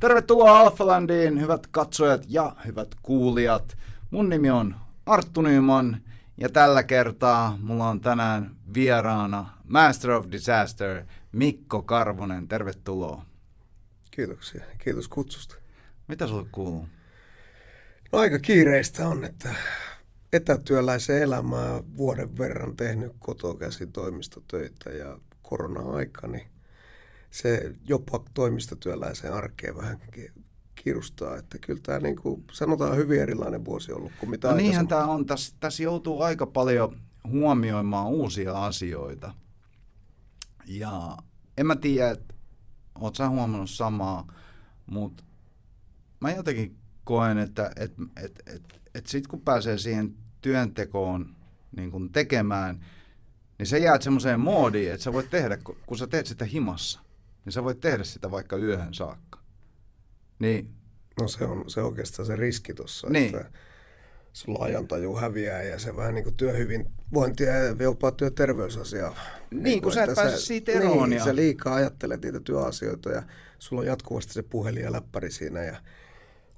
Tervetuloa Alphalandiin, hyvät katsojat ja hyvät kuulijat. Mun nimi on Arttu Nyman ja tällä kertaa mulla on tänään vieraana Master of Disaster Mikko Karvonen. Tervetuloa. Kiitoksia. Kiitos kutsusta. Mitä sulle kuuluu? No aika kiireistä on, että etätyöläisen elämää vuoden verran tehnyt kotoa käsin toimistotöitä ja korona-aika, niin se jopa toimistotyöläisen arkeen vähän kiinnostaa. Että kyllä tämä niin kuin, sanotaan hyvin erilainen vuosi ollut kuin mitä no niinhän tämä on. Tässä, tässä joutuu aika paljon huomioimaan uusia asioita. Ja en mä tiedä, että oot sä huomannut samaa, mutta mä jotenkin koen, että et, et, et, et sitten kun pääsee siihen työntekoon niin kun tekemään, niin se jäät semmoiseen moodiin, että sä voit tehdä, kun sä teet sitä himassa, niin sä voit tehdä sitä vaikka yöhön saakka. Niin. No se on, se oikeastaan se riski tuossa, niin. että sulla ajantaju häviää ja se vähän niin kuin työhyvinvointia ja jopa työterveysasia. Niin, niin kun sä et pääse siitä eroon. Niin, ja... sä liikaa ajattelet niitä työasioita ja sulla on jatkuvasti se puhelin ja läppäri siinä ja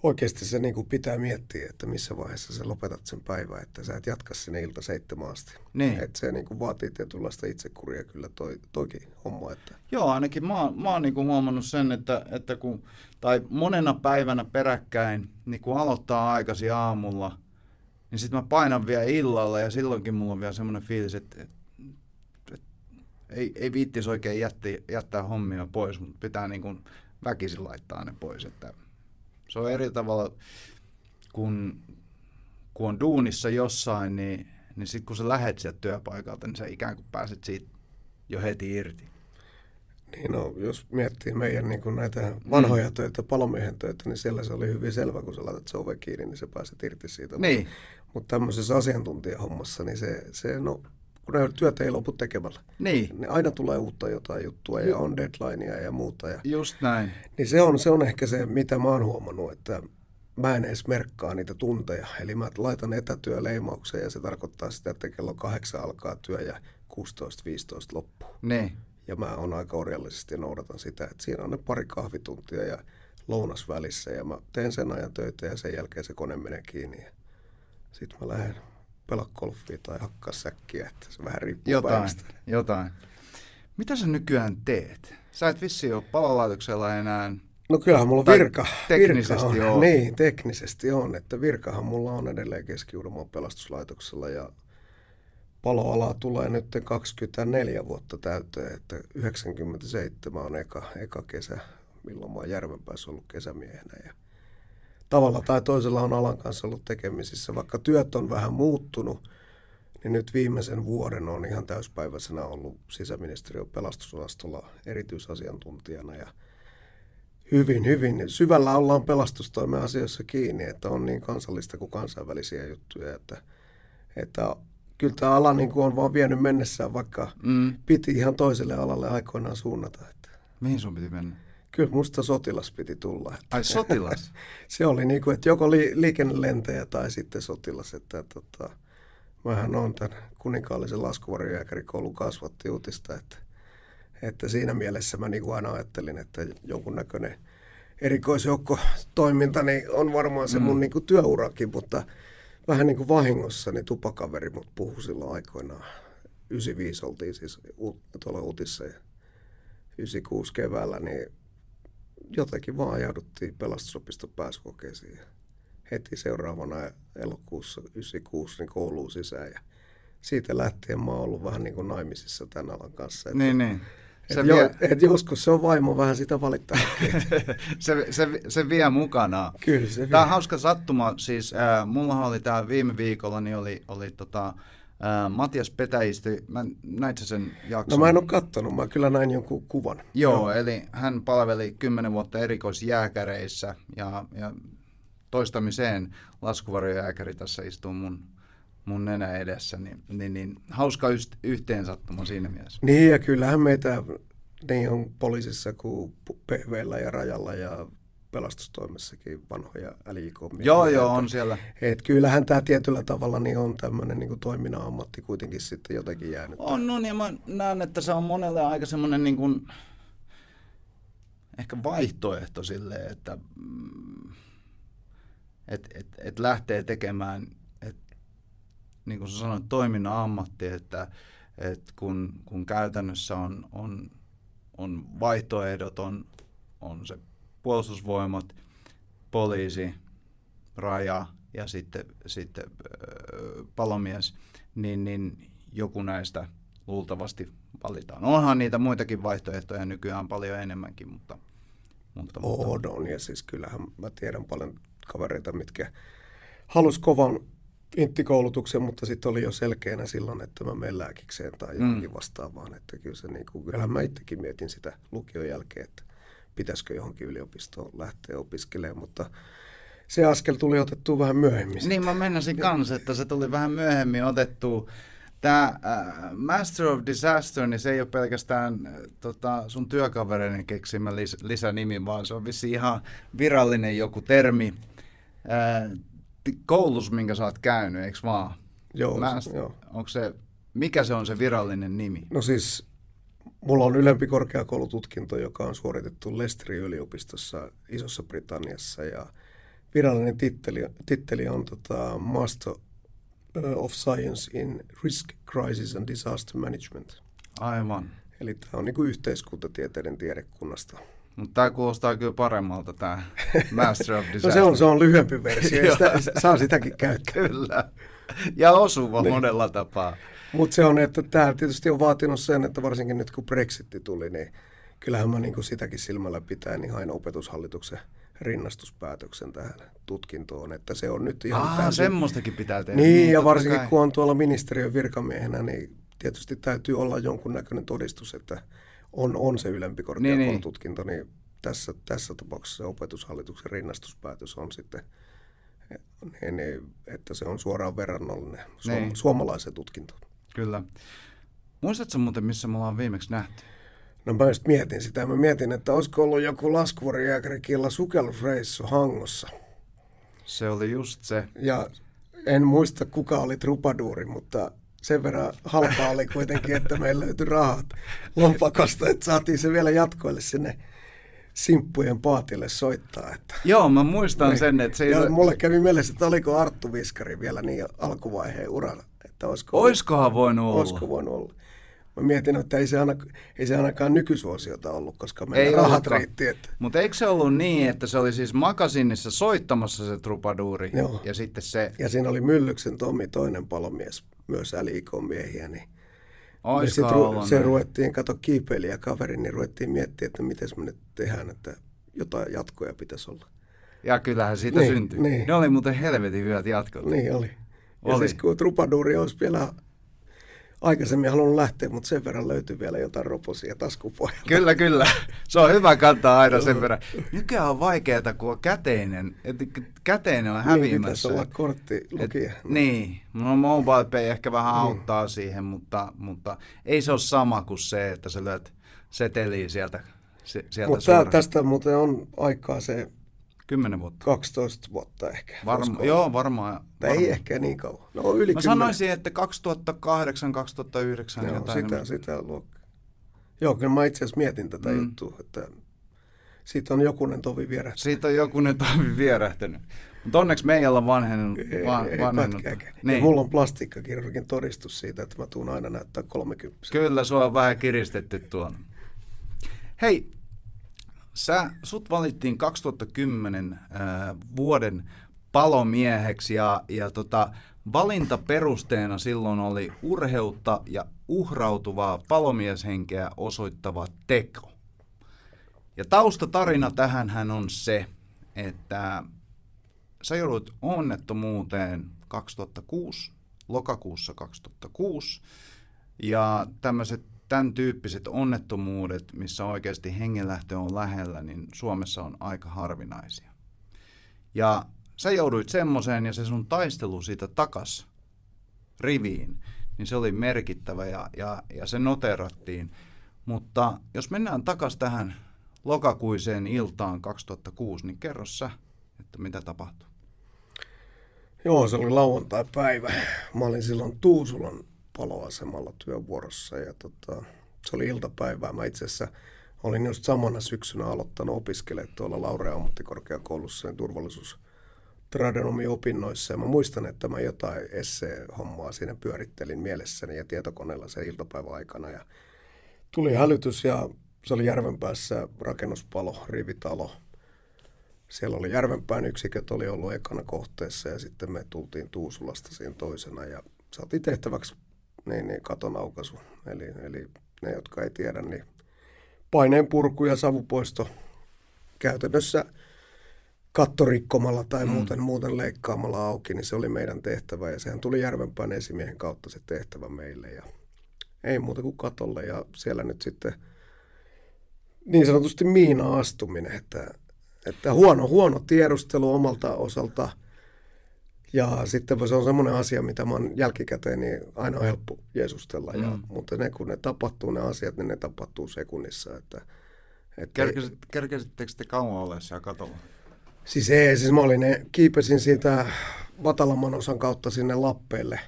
oikeasti se niin kuin pitää miettiä, että missä vaiheessa sä lopetat sen päivän, että sä et jatka sinne ilta seitsemän asti. Niin. Että se niin kuin vaatii tietynlaista itsekuria kyllä toi, toikin homma. Että... Joo, ainakin mä, mä oon niin kuin huomannut sen, että, että kun, tai monena päivänä peräkkäin, niin kun aloittaa aikaisin aamulla, niin sitten mä painan vielä illalla ja silloinkin mulla on vielä semmoinen fiilis, että, että, että ei, ei viittis oikein jättää, jättää hommia pois, mutta pitää niin kuin väkisin laittaa ne pois, että se on eri tavalla, kun, kun on duunissa jossain, niin, niin sitten kun sä lähet sieltä työpaikalta, niin sä ikään kuin pääset siitä jo heti irti. Niin no, jos miettii meidän niin kuin näitä vanhoja mm. töitä, palomiehen töitä, niin siellä se oli hyvin selvä, kun sä laitat se ove kiinni, niin sä pääset irti siitä. Niin. Mutta tämmöisessä asiantuntijahommassa, niin se, se no, kun ne työt ei lopu tekemällä. Niin. Niin aina tulee uutta jotain juttua ja on deadlinea ja muuta. Ja, Just näin. niin se on, se on ehkä se, mitä mä oon huomannut, että mä en edes merkkaa niitä tunteja. Eli mä laitan etätyöleimauksen ja se tarkoittaa sitä, että kello kahdeksan alkaa työ ja 16.15 loppuu. Niin. Ja mä oon aika orjallisesti noudatan sitä, että siinä on ne pari kahvituntia ja lounas välissä ja mä teen sen ajan töitä ja sen jälkeen se kone menee kiinni. Sitten mä lähden pelaa golfia tai hakkaa säkkiä, että se vähän riippuu Jotain, päivästä. jotain. Mitä sä nykyään teet? Sä et vissiin ole palolaitoksella enää. No kyllähän mulla Tai virka. teknisesti virka on. oot. Niin, teknisesti on. Että virkahan mulla on edelleen keski pelastuslaitoksella ja paloala tulee nyt 24 vuotta täyteen, että 97 on eka, eka kesä, milloin mä oon Järvenpäässä ollut kesämiehenä. Ja tavalla tai toisella on alan kanssa ollut tekemisissä, vaikka työt on vähän muuttunut, niin nyt viimeisen vuoden on ihan täyspäiväisenä ollut sisäministeriön pelastusosastolla erityisasiantuntijana ja hyvin, hyvin syvällä ollaan pelastustoimen asioissa kiinni, että on niin kansallista kuin kansainvälisiä juttuja, että, että kyllä tämä ala niin kuin on vaan vienyt mennessään, vaikka Mm. piti ihan toiselle alalle aikoinaan suunnata. Että Mihin sun piti mennä? Kyllä musta sotilas piti tulla. Että Ai sotilas. se oli niin kuin, että joko li, liikennelentäjä tai sitten sotilas. Että, tota, mähän on tämän kuninkaallisen laskuvarjojääkärikoulun kasvatti uutista, että, että siinä mielessä mä niin kuin aina ajattelin, että jonkunnäköinen erikoisjoukko toiminta niin on varmaan se mun Mm. niin kuin työurakin, mutta vähän niin kuin vahingossa niin tupakaveri mut puhui silloin aikoinaan. 95 oltiin siis u- tuolla Utissa ja 96 keväällä, niin jotenkin vaan ajauduttiin pelastusopiston pääsykokeisiin. Heti seuraavana elokuussa 96 niin kouluun sisään. Ja siitä lähtien mä oon ollut vähän niin kuin naimisissa tämän alan kanssa. Että, niin, niin. et, Se, jo, vie, et joskus se on vaimo vähän sitä valittaa. se, se, se vie mukanaan. Kyllä se Tämä on vie. hauska sattuma. Siis äh, mullahan oli tämä viime viikolla, niin oli, oli tota, Matias Petäjistö. Mä näit sen jakson? No mä en ole kattonut, mä kyllä näin jonkun kuvan. Joo, eli hän palveli 10 vuotta erikoisjääkäreissä ja, ja toistamiseen laskuvarjojääkäri tässä istuu mun, mun nenä edessä, niin, niin, niin hauska yst, yhteensattuma siinä mielessä. Niin ja kyllähän meitä niin on poliisissa kuin PVllä ja rajalla ja pelastustoimessakin vanhoja LJK. Joo, joo, on siellä. Et kyllähän tämä tietyllä tavalla niin on tämmöinen niin toiminnan ammatti kuitenkin sitten jotenkin jäänyt. On, on, ja mä näen, että se on monelle aika semmoinen niin kuin, ehkä vaihtoehto sille, että mm, et, et, et lähtee tekemään, et, niin kuin sä sanoit, toiminnan ammatti, että et kun, kun käytännössä on, on, on vaihtoehdot, on, on se puolustusvoimat, poliisi, raja ja sitten, sitten äh, palomies, niin, niin joku näistä luultavasti valitaan. Onhan niitä muitakin vaihtoehtoja nykyään paljon enemmänkin, mutta... mutta, mutta... On, ja siis kyllähän mä tiedän paljon kavereita, mitkä halus kovan inttikoulutuksen, mutta sitten oli jo selkeänä silloin, että mä menen lääkikseen tai mm. johonkin mm. vastaavaan. Että kyllä se niin kuin, kyllähän mä itsekin mietin sitä lukion jälkeen, että pitäisikö johonkin yliopistoon lähteä opiskelemaan, mutta se askel tuli otettua vähän myöhemmin. Niin mä mennäisin kanssa, että se tuli vähän myöhemmin otettua Tämä äh, Master of Disaster, niin se ei ole pelkästään äh, tota, sun työkavereiden keksimä lis- lisänimi, vaan se on vissi ihan virallinen joku termi. Äh, koulutus, minkä sä oot käynyt, eikö vaan? Joo, Master, joo. Onko se, mikä se on se virallinen nimi? No siis, mulla on ylempi korkeakoulututkinto, joka on suoritettu Leicesterin yliopistossa Isossa Britanniassa ja virallinen titteli, titteli on tota Master Uh, of Science in Risk, Crisis and Disaster Management. Aivan. Eli tämä on niin kuin yhteiskuntatieteiden tiedekunnasta. Mutta tämä kuulostaa kyllä paremmalta, tämä Master of Disaster. no se on, se on lyhyempi versio, sitä, saa sitäkin käyttää. kyllä. Ja osuva niin. monella tapaa. Mutta se on, että tämä tietysti on vaatinut sen, että varsinkin nyt kun Brexit tuli, niin kyllähän mä niin kuin sitäkin silmällä pitää, niin hain opetushallituksen rinnastuspäätöksen tähän tutkintoon, että se on nyt ihan Aa, täysin... semmoistakin pitää tehdä. Niin, niin ja varsinkin kai. kun on tuolla ministeriön virkamiehenä, niin tietysti täytyy olla jonkunnäköinen todistus, että on, on se ylempi korkeakoulututkinto, niin, niin tässä, tässä tapauksessa se opetushallituksen rinnastuspäätös on sitten, niin, että se on suoraan verrannollinen suom- niin. suomalaisen tutkintoon. Kyllä. Muistatko muuten, missä me ollaan viimeksi nähty? No mä just mietin sitä. Mä mietin, että olisiko ollut joku laskuvarijääkärikilla sukellusreissu Hangossa. Se oli just se. Ja en muista kuka oli trupaduuri, mutta sen verran halpaa oli kuitenkin, että meillä löytyi rahat lompakosta, että saatiin se vielä jatkoille sinne simppujen paatille soittaa. Että Joo, mä muistan niin. sen, että se. Ja mulle kävi mielessä, että oliko Arttu Viskari vielä niin alkuvaiheen uralla. Että olisiko Oiskohan voinut olla. Olisiko voinut olla mä mietin, että ei se, aina, ei se ainakaan nykysuosiota ollut, koska meillä ei rahat ollut. riitti. Että... Mutta eikö se ollut niin, että se oli siis Makasinissa soittamassa se trupaduuri Joo. ja sitten se... Ja siinä oli Myllyksen Tommi, toinen palomies, myös LIK-miehiä, niin ja sitten ru- se ruvettiin, kato kiipeilijä kaveri, niin ruvettiin miettiä, että miten me nyt tehdään, että jotain jatkoja pitäisi olla. Ja kyllähän siitä niin, syntyi. Niin. Ne oli muuten helvetin hyvät jatkot. Niin oli. Ja oli. siis kun trupaduuri olisi vielä aikaisemmin halunnut lähteä, mutta sen verran löytyy vielä jotain roposia taskupohjalta. Kyllä, kyllä. Se on hyvä kantaa aina sen verran. Nykyään on vaikeaa, kun on käteinen. Että käteinen on häviämässä. Niin, pitäisi olla kortti lukija. Niin, no mobile pay ehkä vähän mm. auttaa siihen, mutta, mutta ei se ole sama kuin se, että sä lyöt seteliä sieltä, sieltä Mutta tästä muuten on aikaa se 10 vuotta. 12 vuotta ehkä. Varma, joo, varmaan. Varma. Ei ehkä niin kauan. No, yli Mä 10. sanoisin, että 2008-2009 joo, jotain. Sitä, sitä luokkaa. Joo, kyllä mä itse asiassa mietin tätä mm. juttua, että siitä on jokunen tovi vierähtänyt. Siitä on jokunen tovi vierähtänyt. Mutta onneksi meillä on vanhennut. Van, ei, vanhennut. Niin. Ja mulla on plastiikkakirurgin todistus siitä, että mä tuun aina näyttää 30. Kyllä, sua on vähän kiristetty tuon. Hei, Sä, sut valittiin 2010 äh, vuoden palomieheksi ja, ja tota, valintaperusteena silloin oli urheutta ja uhrautuvaa palomieshenkeä osoittava teko. Ja taustatarina tähän hän on se, että sä joudut onnettomuuteen 2006, lokakuussa 2006, ja tämmöiset tämän tyyppiset onnettomuudet, missä oikeasti hengenlähtö on lähellä, niin Suomessa on aika harvinaisia. Ja sä jouduit semmoiseen ja se sun taistelu siitä takas riviin, niin se oli merkittävä ja, ja, ja se noterattiin. Mutta jos mennään takas tähän lokakuiseen iltaan 2006, niin kerro sä, että mitä tapahtui. Joo, se oli lauantai-päivä. Mä olin silloin Tuusulan paloasemalla työvuorossa ja tota, se oli iltapäivää. Mä itse asiassa olin just samana syksynä aloittanut opiskelemaan tuolla Laurea ammattikorkeakoulussa sen turvallisuus opinnoissa. Ja mä muistan, että mä jotain esse-hommaa siinä pyörittelin mielessäni ja tietokoneella sen iltapäivän aikana. Ja tuli hälytys ja se oli Järvenpäässä rakennuspalo, rivitalo. Siellä oli Järvenpään yksiköt oli ollut ekana kohteessa ja sitten me tultiin Tuusulasta siinä toisena ja saatiin tehtäväksi niin, niin katon aukaisu. Eli, eli ne, jotka ei tiedä, niin paineen purku ja savupoisto käytännössä kattorikkomalla tai mm. muuten, muuten leikkaamalla auki, niin se oli meidän tehtävä. Ja sehän tuli Järvenpään esimiehen kautta se tehtävä meille. Ja ei muuta kuin katolle. Ja siellä nyt sitten niin sanotusti miina astuminen, että, että huono, huono tiedustelu omalta osalta – ja sitten se on semmoinen asia, mitä mä oon jälkikäteen, niin aina on helppo jeesustella. Mm. Ja, mutta ne, kun ne tapahtuu ne asiat, niin ne tapahtuu sekunnissa. Että, että Kerkesit, kerkesittekö te kauan olla siellä katolla? Siis ei, siis mä olin, kiipesin siitä Vatalamman osan kautta sinne Lappeelle.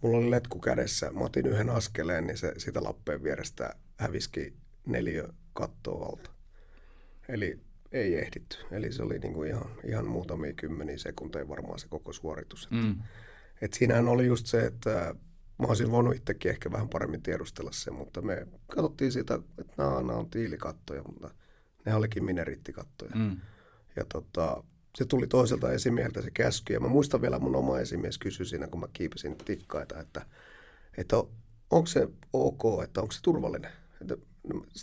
Mulla oli letku kädessä, mä otin yhden askeleen, niin se siitä Lappeen vierestä häviski neljä kattoa alta. Eli ei ehditty. Eli se oli niin kuin ihan, ihan muutamia kymmeniä sekunteja varmaan se koko suoritus. Mm. Et siinähän oli just se, että mä olisin voinut itsekin ehkä vähän paremmin tiedustella sen, mutta me katsottiin sitä, että nämä, nämä on tiilikattoja, mutta ne olikin minerittikattoja. Mm. Ja tota, se tuli toiselta esimieheltä se käsky, ja mä muistan vielä mun oma esimies kysyi siinä, kun mä kiipesin tikkaita, että, että onko se ok, että onko se turvallinen. Sitten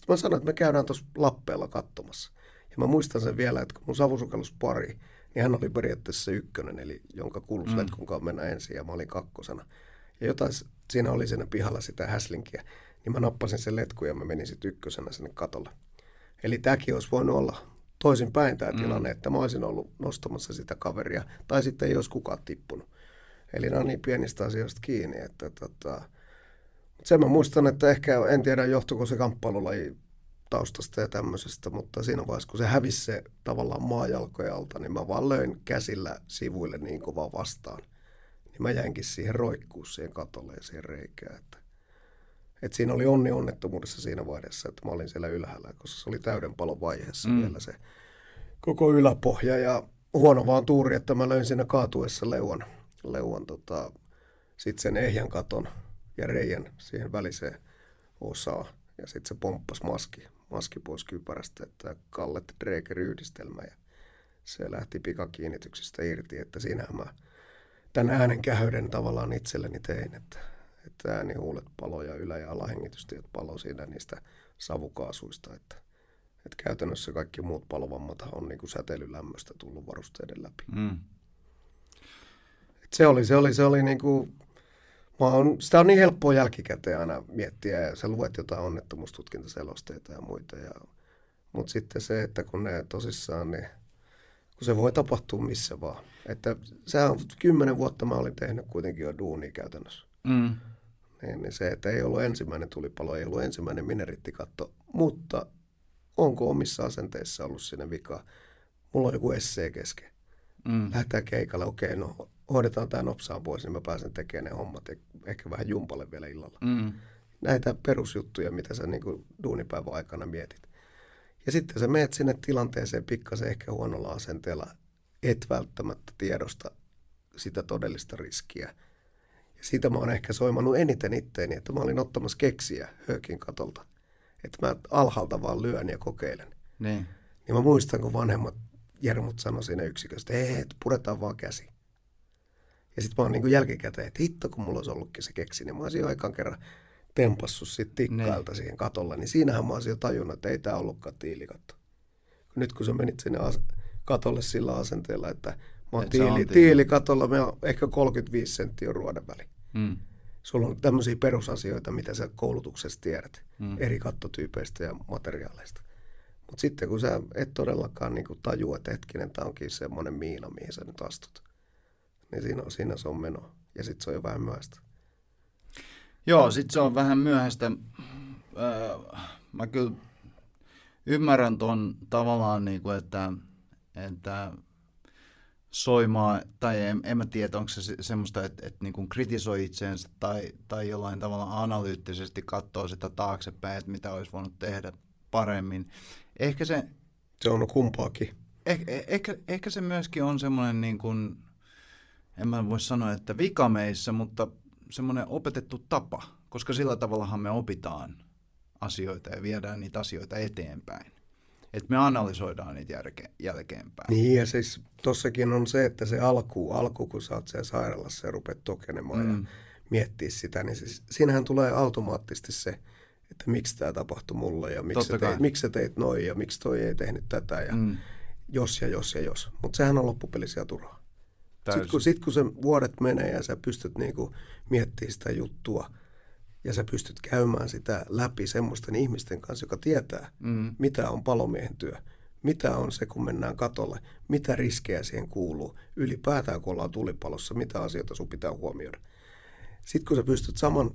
mä sanoin, että me käydään tuossa Lappeella katsomassa. Ja mä muistan sen vielä, että kun mun savusukelluspari, niin hän oli periaatteessa ykkönen, eli jonka kuuluisi mm. letkunkaan mennä ensin, ja mä olin kakkosena. Ja jotain siinä oli siinä pihalla sitä häslinkiä, niin mä nappasin sen letkun ja mä menin sitten ykkösenä sinne katolle. Eli tämäkin olisi voinut olla toisin päin tämä mm. tilanne, että mä olisin ollut nostamassa sitä kaveria, tai sitten ei olisi kukaan tippunut. Eli nämä on niin pienistä asioista kiinni, että tota, sen mä muistan, että ehkä, en tiedä johtuiko se kamppailulaji taustasta ja tämmöisestä, mutta siinä vaiheessa, kun se hävisi se tavallaan maajalkojen alta, niin mä vaan löin käsillä sivuille niin kovaa vastaan. Niin mä jäinkin siihen roikkuun siihen katolle ja siihen reikään. Että, että siinä oli onni onnettomuudessa siinä vaiheessa, että mä olin siellä ylhäällä, koska se oli täyden palon vaiheessa mm. vielä se koko yläpohja. Ja huono vaan tuuri, että mä löin siinä kaatuessa leuan, leuan tota, sitten sen ehjän katon ja reijän siihen väliseen osaan. Ja sitten se pomppasi maski maski pois kypärästä, että Kallet Dreger-yhdistelmä ja se lähti pikakiinnityksistä irti, että siinähän mä tämän äänen kähöyden tavallaan itselleni tein, että, että äänihuulet palo ja ylä- ja alahengitystiet palo siinä niistä savukaasuista, että, että käytännössä kaikki muut palovammat on niin kuin säteilylämmöstä tullut varusteiden läpi. Mm. Et se oli, se oli, se oli niin kuin Mä on, sitä on niin helppoa jälkikäteen aina miettiä ja sä luet jotain onnettomuustutkintaselosteita ja muita. Ja, mutta sitten se, että kun ne tosissaan, niin kun se voi tapahtua missä vaan. Että sehän on kymmenen vuotta mä olin tehnyt kuitenkin jo duunia käytännössä. Mm. Niin, niin se, että ei ollut ensimmäinen tulipalo, ei ollut ensimmäinen minerittikatto, mutta onko omissa asenteissa ollut sinne vika? Mulla on joku essee kesken. Mm. Lähdetään keikalle, okei, okay, no hoidetaan tämä nopsaan pois, niin mä pääsen tekemään ne hommat ehkä vähän jumpalle vielä illalla. Mm. Näitä perusjuttuja, mitä sä niin kuin duunipäivän aikana mietit. Ja sitten sä meet sinne tilanteeseen pikkasen ehkä huonolla asenteella, et välttämättä tiedosta sitä todellista riskiä. Ja siitä mä oon ehkä soimannut eniten itteeni, että mä olin ottamassa keksiä höökin katolta. Että mä alhaalta vaan lyön ja kokeilen. Niin. Niin mä muistan, kun vanhemmat Jermut sanoi siinä yksiköstä, että puretaan vaan käsi. Ja sitten mä oon niin jälkikäteen, että hitto kun mulla olisi ollutkin se keksi, niin mä olisin jo aikaan kerran tempassut sit tikkailta ne. siihen katolle, niin siinähän mä olisin jo tajunnut, että ei tämä ollutkaan tiilikatto. Nyt kun sä menit sinne as- katolle sillä asenteella, että mä oon tiili, tiili. tiilikatolla, me on ehkä 35 senttiä ruoden väli. Mm. Sulla on tämmöisiä perusasioita, mitä sä koulutuksessa tiedät mm. eri kattotyypeistä ja materiaaleista. Mutta sitten kun sä et todellakaan niin tajua, että hetkinen, tämä onkin semmoinen miina, mihin sä nyt astut niin siinä, on, siinä se on meno. Ja sitten se on jo vähän myöhäistä. Joo, sitten se on vähän myöhäistä. Öö, mä kyllä ymmärrän tuon tavallaan, niin kuin, että, että soimaa, tai en, en mä tiedä, onko se semmoista, että, että niin kuin kritisoi itseensä tai, tai jollain tavalla analyyttisesti katsoo sitä taaksepäin, että mitä olisi voinut tehdä paremmin. Ehkä se, Se on kumpaakin. ehkä, ehkä, ehkä se myöskin on semmoinen, niin kuin, en mä voi sanoa, että vika meissä, mutta semmoinen opetettu tapa, koska sillä tavallahan me opitaan asioita ja viedään niitä asioita eteenpäin. Että me analysoidaan niitä järke, jälkeenpäin. Niin ja siis tossakin on se, että se alku, alku kun sä oot siellä sairaalassa ja rupeat tokenemaan mm. ja miettiä sitä, niin siis, siinähän tulee automaattisesti se, että miksi tämä tapahtui mulle ja miksi sä, teit, miksi sä teit noin ja miksi toi ei tehnyt tätä ja mm. jos ja jos ja jos. Mutta sehän on loppupelisiä turhaa. Sitten kun, sit kun se vuodet menee ja sä pystyt niinku miettimään sitä juttua ja sä pystyt käymään sitä läpi semmoisten ihmisten kanssa, joka tietää, mm. mitä on palomiehen työ, mitä on se, kun mennään katolle, mitä riskejä siihen kuuluu, ylipäätään kun ollaan tulipalossa, mitä asioita sun pitää huomioida. Sitten kun sä pystyt saman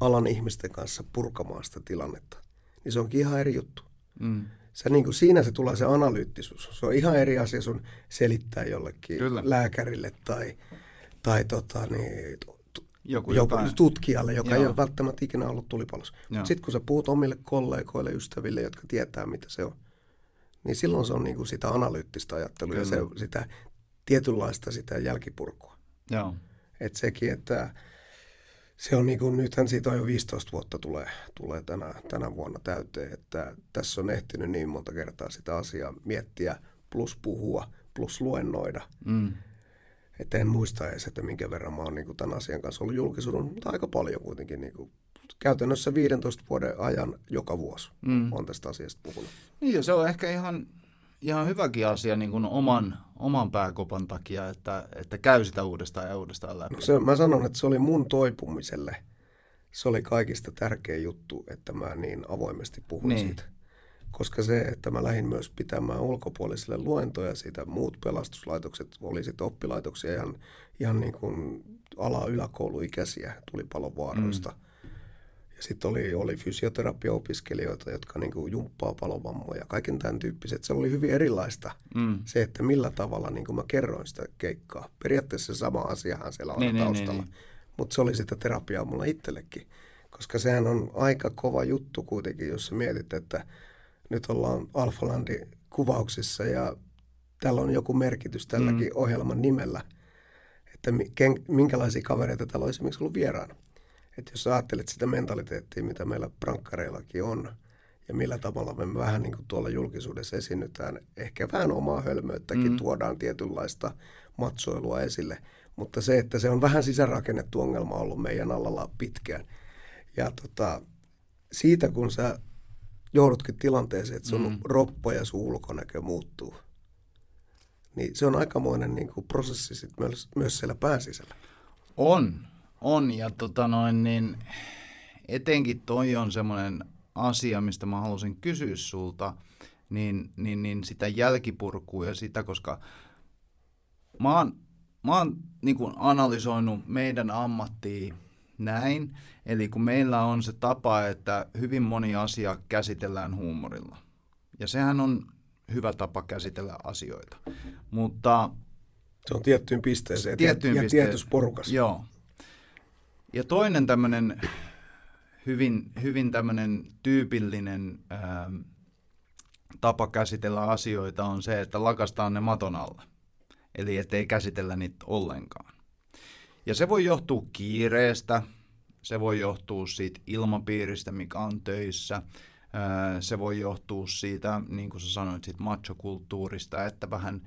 alan ihmisten kanssa purkamaan sitä tilannetta, niin se onkin ihan eri juttu. Mm. Sä, niin kuin, siinä se tulee se analyyttisuus. Se on ihan eri asia sun selittää jollekin Kyllä. lääkärille tai, tai tota, niin, joku, joku tutkijalle, joka Joo. ei ole välttämättä ikinä ollut tulipalossa. Sitten kun sä puhut omille kollegoille, ystäville, jotka tietää, mitä se on, niin silloin se on niin kuin sitä analyyttistä ajattelua Kyllä. ja se, sitä tietynlaista sitä jälkipurkua. Joo. Et sekin, että se on niin kuin, nythän siitä on jo 15 vuotta tulee, tulee tänä, tänä vuonna täyteen, että tässä on ehtinyt niin monta kertaa sitä asiaa miettiä, plus puhua, plus luennoida. Mm. Että en muista edes, että minkä verran mä oon niin kuin tämän asian kanssa ollut julkisuuden, mutta aika paljon kuitenkin niin kuin, käytännössä 15 vuoden ajan joka vuosi mm. on tästä asiasta puhunut. Niin ja se on ehkä ihan, ihan hyväkin asia niin kuin oman, oman pääkopan takia, että, että käy sitä uudestaan ja uudestaan läpi. No se, mä sanon, että se oli mun toipumiselle. Se oli kaikista tärkein juttu, että mä niin avoimesti puhun niin. siitä. Koska se, että mä lähdin myös pitämään ulkopuolisille luentoja siitä, muut pelastuslaitokset, oli sitten oppilaitoksia ihan, ihan niin kuin ala-yläkouluikäisiä tulipalovuoroista. Mm sitten oli, oli fysioterapia-opiskelijoita, jotka niin kuin jumppaa palovammoja, kaiken tämän tyyppiset. Se oli hyvin erilaista mm. se, että millä tavalla niin kuin mä kerroin sitä keikkaa. Periaatteessa sama asiahan siellä on niin, niin, taustalla, niin, niin. mutta se oli sitä terapiaa mulla itsellekin. Koska sehän on aika kova juttu kuitenkin, jos sä mietit, että nyt ollaan Alfalandin kuvauksissa ja tällä on joku merkitys tälläkin mm. ohjelman nimellä, että minkälaisia kavereita täällä on esimerkiksi ollut vieraana. Että jos ajattelet sitä mentaliteettia, mitä meillä prankkareillakin on, ja millä tavalla me vähän niin kuin tuolla julkisuudessa esiinnytään, ehkä vähän omaa hölmöyttäkin mm. tuodaan tietynlaista matsoilua esille, mutta se, että se on vähän sisärakennettu ongelma ollut meidän alalla pitkään. Ja tota, siitä kun sä joudutkin tilanteeseen, että sun mm. roppo ja sun ulkonäkö muuttuu, niin se on aikamoinen niin kuin prosessi sit myös, myös siellä pääsisällä. On, on, ja tota noin, niin etenkin toi on semmoinen asia, mistä mä halusin kysyä sulta, niin, niin, niin sitä jälkipurkua ja sitä, koska mä oon, mä oon niin kuin analysoinut meidän ammattia näin, eli kun meillä on se tapa, että hyvin moni asia käsitellään huumorilla. Ja sehän on hyvä tapa käsitellä asioita. Mutta... Se on tiettyyn pisteeseen tiettyyn ja pisteeseen, tietyssä porukassa. Joo, ja toinen tämmöinen hyvin, hyvin tämmöinen tyypillinen ää, ähm, tapa käsitellä asioita on se, että lakastaan ne maton alle. Eli ettei käsitellä niitä ollenkaan. Ja se voi johtua kiireestä, se voi johtua siitä ilmapiiristä, mikä on töissä, äh, se voi johtua siitä, niin kuin sä sanoit, siitä machokulttuurista, että vähän,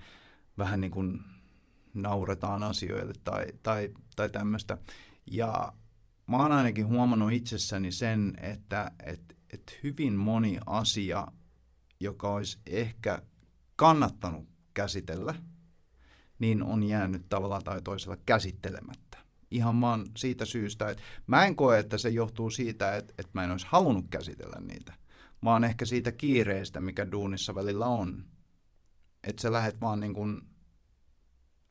vähän niin kuin nauretaan asioille tai, tai, tai tämmöistä. Ja mä oon ainakin huomannut itsessäni sen, että et, et hyvin moni asia, joka olisi ehkä kannattanut käsitellä, niin on jäänyt tavalla tai toisella käsittelemättä. Ihan vaan siitä syystä, että mä en koe, että se johtuu siitä, että, että mä en olisi halunnut käsitellä niitä, vaan ehkä siitä kiireestä, mikä duunissa välillä on. Että sä lähet vaan niin kuin,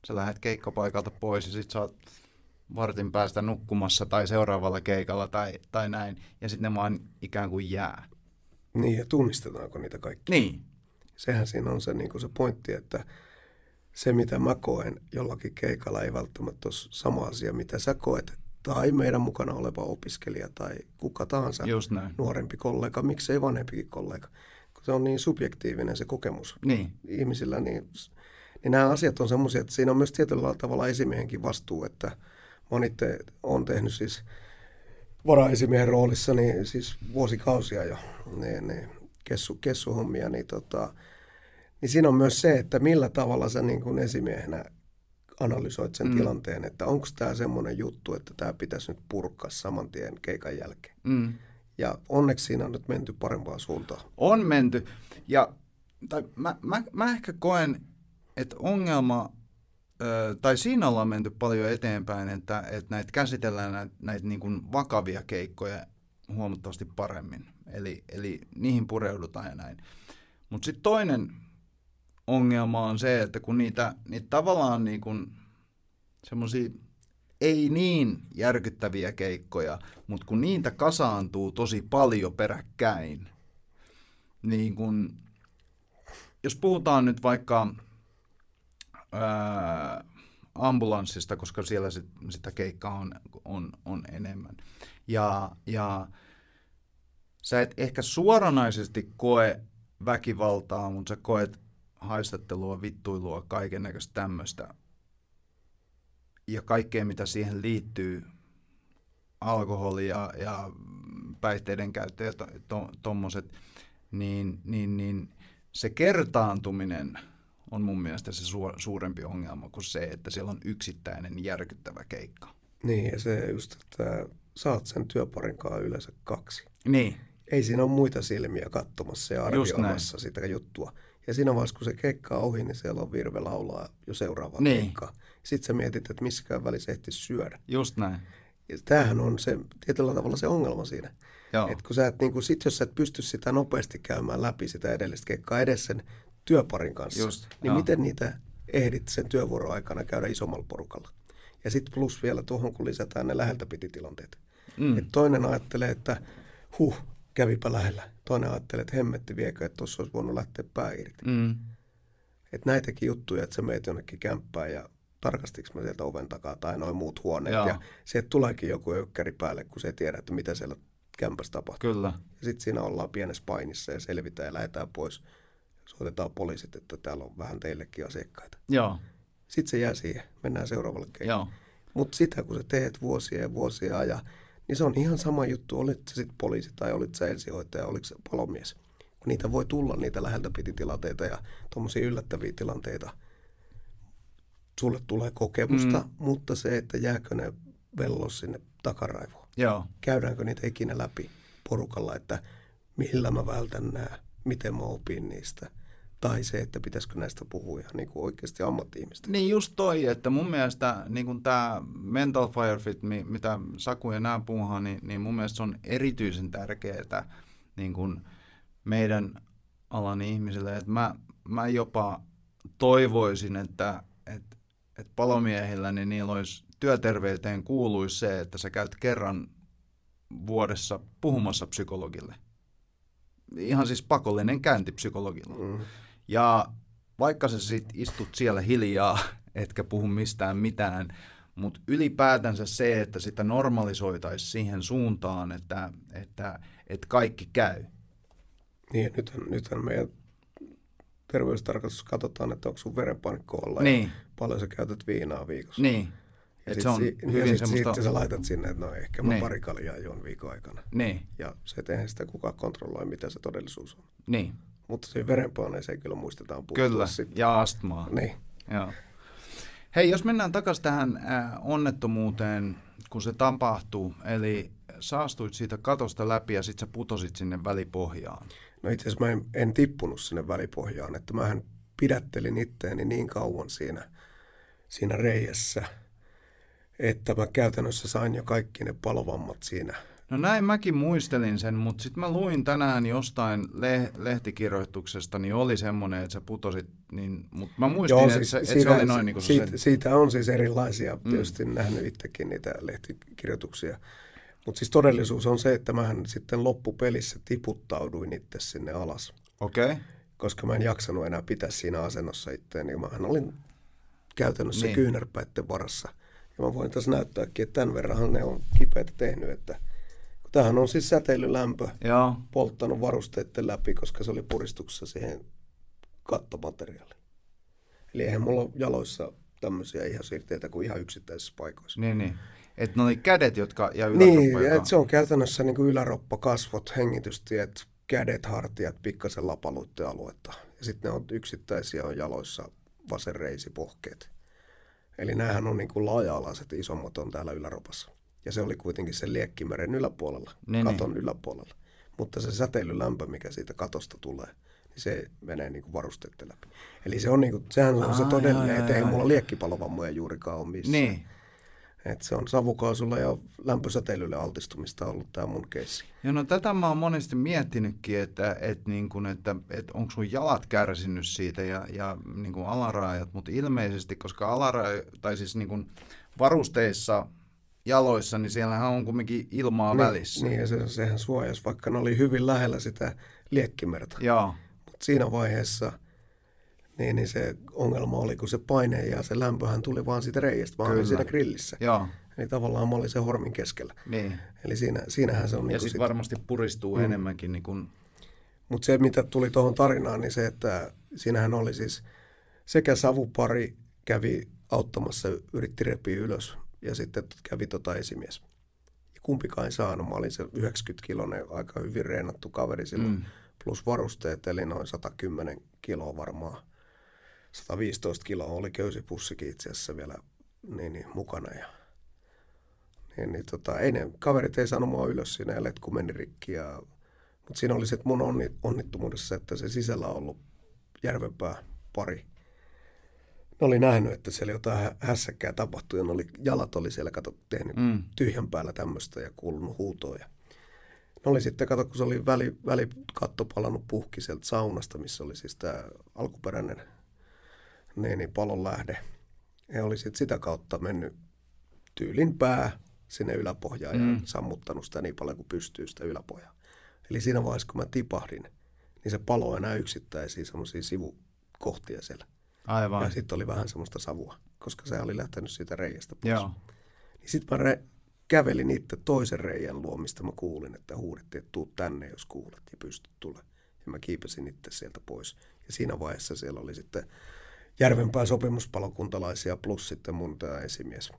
sä lähet keikkapaikalta pois ja sit sä oot vartin päästä nukkumassa tai seuraavalla keikalla tai, tai näin, ja sitten ne vaan ikään kuin jää. Niin, ja tunnistetaanko niitä kaikki? Niin. Sehän siinä on se, niin kuin se pointti, että se mitä mä koen jollakin keikalla ei välttämättä ole sama asia, mitä sä koet, tai meidän mukana oleva opiskelija tai kuka tahansa Just näin. nuorempi kollega, miksei vanhempikin kollega. se on niin subjektiivinen se kokemus Niin. ihmisillä, niin, niin nämä asiat on semmoisia, että siinä on myös tietyllä tavalla esimiehenkin vastuu, että moni te, on tehnyt siis varaesimiehen roolissa niin siis vuosikausia jo niin, niin, kessu, kessuhommia, niin, tota, niin siinä on myös se, että millä tavalla sä niin kuin esimiehenä analysoit sen mm. tilanteen, että onko tämä semmoinen juttu, että tämä pitäisi nyt purkaa saman tien keikan jälkeen. Mm. Ja onneksi siinä on nyt menty parempaan suuntaan. On menty. Ja tai mä, mä, mä ehkä koen, että ongelma, tai siinä ollaan menty paljon eteenpäin, että, että näitä käsitellään näitä, näitä niin kuin vakavia keikkoja huomattavasti paremmin. Eli, eli niihin pureudutaan ja näin. Mutta sitten toinen ongelma on se, että kun niitä, niitä tavallaan niin kuin semmoisia ei niin järkyttäviä keikkoja, mutta kun niitä kasaantuu tosi paljon peräkkäin, niin kun, jos puhutaan nyt vaikka ää, ambulanssista, koska siellä sit, sitä keikkaa on, on, on enemmän, ja, ja sä et ehkä suoranaisesti koe väkivaltaa, mutta sä koet haistattelua, vittuilua, kaiken näköistä tämmöistä. Ja kaikkea, mitä siihen liittyy, alkoholi ja, päihteiden käyttö ja tuommoiset, to, niin, niin, niin se kertaantuminen on mun mielestä se su- suurempi ongelma kuin se, että siellä on yksittäinen järkyttävä keikka. Niin, ja se just, että saat sen työparin kanssa yleensä kaksi. Niin. Ei siinä ole muita silmiä katsomassa ja arvioimassa sitä juttua. Ja siinä vaiheessa, kun se keikka on ohi, niin siellä on virve laulaa jo seuraavaa niin. keikkaa. Sitten sä mietit, että missäkään välissä ehti syödä. Just näin. Ja tämähän on se, tietyllä tavalla se ongelma siinä. Joo. Et kun sä et, niin kun, sit jos sä et pysty sitä nopeasti käymään läpi sitä edellistä keikkaa edes sen työparin kanssa, Just, niin joo. miten niitä ehdit sen työvuoron aikana käydä isommalla porukalla? Ja sitten plus vielä tuohon, kun lisätään ne läheltä piti tilanteet. Mm. Et toinen ajattelee, että huh, kävipä lähellä. Toinen ajattelee, että hemmetti viekö, että tuossa olisi voinut lähteä pää irti. Mm. Että näitäkin juttuja, että sä meet jonnekin kämppään ja tarkastiko mä sieltä oven takaa tai noin muut huoneet. Joo. Ja sieltä tuleekin joku öykkäri päälle, kun se ei tiedä, että mitä siellä kämpässä tapahtuu. Kyllä. Ja sitten siinä ollaan pienessä painissa ja selvitään ja lähdetään pois. Soitetaan poliisit, että täällä on vähän teillekin asiakkaita. Joo. Sitten se jää siihen. Mennään seuraavalle keikalle. Mutta sitä, kun sä teet vuosia ja vuosia ja niin se on ihan sama juttu, olit se sitten poliisi tai olit se ensihoitaja, oliko se palomies. Kun niitä voi tulla niitä läheltä piti tilanteita ja tuommoisia yllättäviä tilanteita. Sulle tulee kokemusta, mm. mutta se, että jääkö ne vellos sinne takaraivoon. Joo. Käydäänkö niitä ikinä läpi porukalla, että millä mä vältän nämä, miten mä opin niistä – tai se, että pitäisikö näistä puhua ihan niin kuin oikeasti ammatti-ihmistä. Niin just toi, että mun mielestä niin tämä mental firefit, mitä Saku ja nämä puhutaan, niin, niin mun mielestä se on erityisen tärkeää niin kuin meidän alan ihmisille. Että mä, mä jopa toivoisin, että, että, että palomiehillä niin niillä olisi työterveyteen kuuluisi se, että sä käyt kerran vuodessa puhumassa psykologille. Ihan siis pakollinen käynti psykologilla. Mm. Ja vaikka sä sit istut siellä hiljaa, etkä puhu mistään mitään, mutta ylipäätänsä se, että sitä normalisoitaisiin siihen suuntaan, että, että, että kaikki käy. Niin, nythän, nythän meidän terveystarkastus katsotaan, että onko sun verenpainekko olla niin. ja paljon sä käytät viinaa viikossa. Niin. Ja sitten si- hyvin sit, semmoista... sit sä laitat sinne, että no ehkä mä niin. pari kaljaa juon viikon aikana. Niin. Ja se eihän sitä kukaan kontrolloi, mitä se todellisuus on. Niin. Mutta se verenpaineeseen kyllä muistetaan puuttua. Kyllä, sitten. ja astmaa. Niin. Joo. Hei, jos mennään takaisin tähän äh, onnettomuuteen, kun se tapahtuu, eli saastuit siitä katosta läpi ja sitten sä putosit sinne välipohjaan. No itse asiassa mä en, en tippunut sinne välipohjaan, että mähän pidättelin itteeni niin kauan siinä, siinä reijässä, että mä käytännössä sain jo kaikki ne palovammat siinä No näin mäkin muistelin sen, mutta sitten mä luin tänään jostain le- lehtikirjoituksesta, niin oli semmoinen, että sä putosit, niin, mutta mä muistin, Joo, siis, että, se, siitä, että se oli noin niin kuin siitä, sen... siitä on siis erilaisia, mm. tietysti nähnyt itsekin niitä lehtikirjoituksia. Mutta siis todellisuus on se, että mähän sitten loppupelissä tiputtauduin itse sinne alas. Okei. Okay. Koska mä en jaksanut enää pitää siinä asennossa itseäni. Niin mähän olin käytännössä niin. kyynärpäitten varassa. Ja mä voin tässä näyttääkin, että tämän verran ne on kipeitä tehnyt, että – Tämähän on siis säteilylämpö Joo. polttanut varusteiden läpi, koska se oli puristuksessa siihen kattomateriaaliin. Eli eihän mulla ole jaloissa tämmöisiä ihan siirteitä kuin ihan yksittäisissä paikoissa. Niin, niin. Että ne oli kädet, jotka, ja yläkroppa, Niin, joka... että se on käytännössä niin kuin yläroppa, kasvot, hengitystiet, kädet, hartiat, pikkasen lapaluitten aluetta. Ja sitten ne on yksittäisiä on jaloissa vasenreisi, pohkeet. Eli näähän on niin kuin laaja-alaiset isommat on täällä yläropassa. Ja se oli kuitenkin sen liekkimeren yläpuolella, Niin, katon niin. yläpuolella. Mutta se säteilylämpö, mikä siitä katosta tulee, niin se menee niin kuin varusteiden läpi. Eli se on niin kuin, sehän on se Aa, todellinen, joo, että ei mulla liekkipalovammoja juurikaan ole missään. Niin. Et se on savukaasulla ja lämpösäteilylle altistumista ollut tämä mun keissi. Ja no tätä mä oon monesti miettinytkin, että, että, niin kuin, että, että onko sun jalat kärsinyt siitä ja, ja niin kuin alaraajat, mutta ilmeisesti, koska alaraja, tai siis niin kuin varusteissa jaloissa, niin siellähän on kumminkin ilmaa niin, välissä. Niin, ja se, sehän suojasi, vaikka ne oli hyvin lähellä sitä liekkimerta. Joo, Mutta siinä vaiheessa niin, niin se ongelma oli, kun se paine ja se lämpöhän tuli vaan siitä reiästä, vaan oli siinä grillissä. joo, Eli tavallaan mä olin se hormin keskellä. niin. Eli siinä, siinähän se on Ja niin sitten sit, varmasti puristuu mm. enemmänkin niin kuin, Mutta se, mitä tuli tuohon tarinaan, niin se, että siinähän oli siis sekä savupari kävi auttamassa, yritti repiä ylös, ja sitten kävi tota esimies. Ja kumpikaan ei saanut. Mä olin se 90 kilonen aika hyvin reenattu kaveri silloin, mm. plus varusteet, eli noin 110 kiloa varmaan. 115 kiloa oli köysipussikin itse asiassa vielä niin, niin, mukana. Ja, niin, niin, tota, ei ne, kaverit ei saanut mua ylös siinä ja letku meni rikki. Ja, mutta siinä oli se, että mun onni, onnittomuudessa, että se sisällä on ollut järvenpää pari. Ne oli nähnyt, että siellä jotain hä- hässäkkää tapahtui ja ne oli, jalat oli siellä kato, tehnyt Mm. tyhjän päällä tämmöistä ja kuulunut huutoja. Ne oli sitten, kato, kun se oli väli, välikatto palannut puhki sieltä saunasta, missä oli siis tämä alkuperäinen niin, niin palon lähde. Ja oli sitten sitä kautta mennyt tyylin pää sinne yläpohjaan mm. ja sammuttanut sitä niin paljon kuin pystyy sitä yläpohjaa. Eli siinä vaiheessa, kun mä tipahdin, niin se palo enää yksittäisiä semmoisia sivukohtia siellä. aivan. Ja sitten oli vähän semmoista savua, koska se oli lähtenyt siitä reiästä pois. Joo, Niin sitten mä re- kävelin itse toisen reijän luo, mistä mä kuulin, että huudettiin, että tuu tänne, jos kuulet ja pystyt tule. Ja mä kiipesin itse sieltä pois. Ja siinä vaiheessa siellä oli sitten Järvenpää sopimuspalokuntalaisia plus sitten mun tämä esimies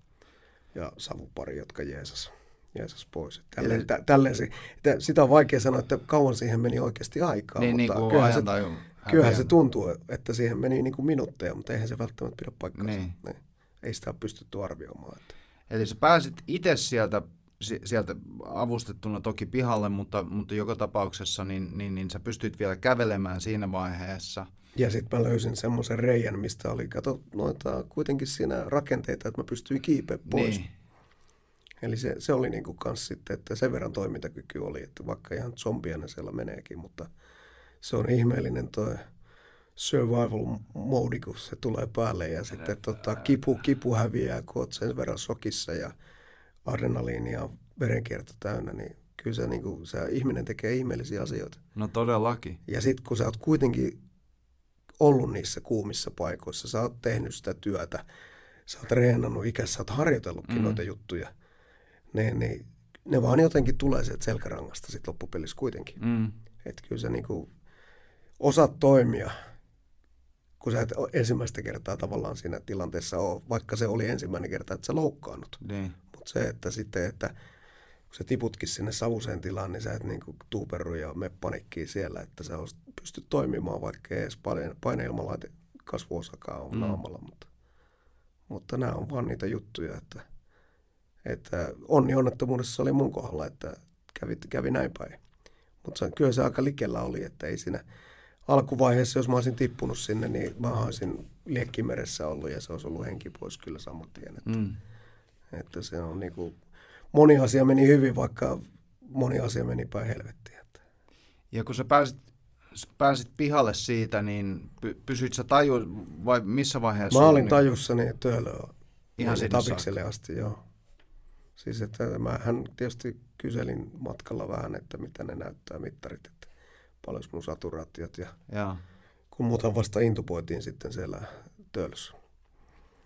ja savupari, jotka jeesas, jeesas pois. Tälleen, Eli- tä, tälleen se, tä, sitä on vaikea sanoa, että kauan siihen meni oikeasti aikaa, niin, niin mutta kuin kyllähän, se, kyllähän se tuntuu, että siihen meni niin kuin minuutteja, mutta eihän se välttämättä pidä paikkaansa. Niin. Niin. Ei sitä ole pystytty arvioimaan. Että. Eli sä pääsit itse sieltä, si- sieltä avustettuna toki pihalle, mutta, mutta joka tapauksessa niin, niin, niin sä pystyt vielä kävelemään siinä vaiheessa. Ja sitten mä löysin semmoisen reijän, mistä oli, kato, noita kuitenkin siinä rakenteita, että mä pystyin kiipeä pois. Niin. Eli se, se oli niinku kans sitten, että sen verran toimintakyky oli, että vaikka ihan zombiena siellä meneekin, mutta se on ihmeellinen toi survival mode, kun se tulee päälle ja sitten tota, kipu, kipu häviää, kun oot sen verran sokissa ja adrenaliini ja verenkierto täynnä, niin kyllä se, niinku, se ihminen tekee ihmeellisiä asioita. No todellakin. Ja sitten kun sä oot kuitenkin ollut niissä kuumissa paikoissa, sä oot tehnyt sitä työtä, sä oot reenannut ikässä, sä oot harjoitellutkin mm. noita juttuja, niin, niin ne vaan jotenkin tulee sieltä selkärangasta sit loppupelissä kuitenkin. Mm. Että kyllä sä niinku osaat toimia, kun sä et ensimmäistä kertaa tavallaan siinä tilanteessa ole, vaikka se oli ensimmäinen kerta, että sä loukkaannut. Niin. Mutta se, että sitten, että kun sä tiputkin sinne savuseen tilaan, niin sä et niinku tuuperru ja me panikkiin siellä, että sä olis- pystyt toimimaan, vaikka ei edes paine, paineilmalaite kasvuosakaan on Mm. naamalla. Mutta, mutta nämä on vaan niitä juttuja, että, että onni onnettomuudessa oli mun kohdalla, että kävi, kävi näin päin. Mutta kyllä se aika likellä oli, että ei siinä alkuvaiheessa, jos mä olisin tippunut sinne, niin mä olisin liekkimeressä ollut ja se olisi ollut henki pois kyllä saman tien. Että, Mm. että se on niinku, moni asia meni hyvin, vaikka moni asia meni päin helvettiin. Että. Ja kun sä pääsit, pääsit pihalle siitä, niin py, pysyit sä taju, vai missä vaiheessa? Mä olin niin, tajussani töölöä Ihan niin sinne tapikselle asti, joo. Siis että mähän tietysti kyselin matkalla vähän, että mitä ne näyttää mittarit, että paljon mun saturaatiot ja Joo. kun muuta vasta intuboitiin sitten siellä töölössä.